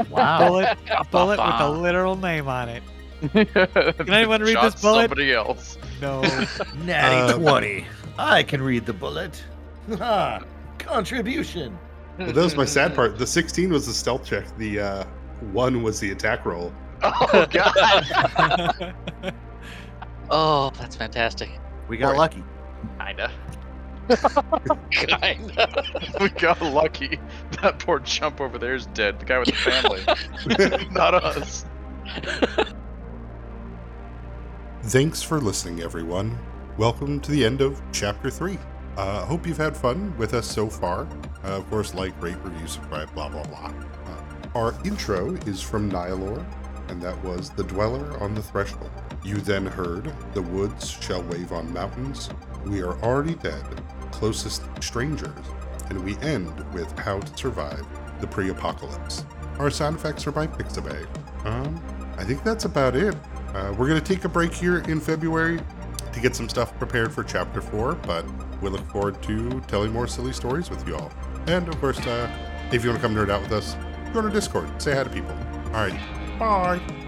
Wow. bullet, a bullet with a literal name on it. Can anyone read this bullet? Somebody else. No. Natty Uh, 20. I can read the bullet. Ha! Contribution. Well, that was my sad part. The 16 was the stealth check. The uh, one was the attack roll. Oh god. Oh, that's fantastic. We got Right. lucky. Kinda. Kinda. we got lucky. That poor chump over there is dead. The guy with the family. Not us. Thanks for listening, everyone. Welcome to the end of chapter three. Uh, hope you've had fun with us so far. Uh, of course, like, rate, review, subscribe, blah, blah, blah. Uh, our intro is from Nihilore, and that was The Dweller on the Threshold. You then heard The Woods Shall Wave on Mountains, We Are Already Dead, Closest Strangers, and we end with How to Survive the Pre Apocalypse. Our sound effects are by Pixabay. Um, I think that's about it. Uh, we're going to take a break here in February to get some stuff prepared for Chapter 4, but we look forward to telling more silly stories with you all. And of course, uh, if you want to come nerd out with us, go to Discord, say hi to people. All right, bye.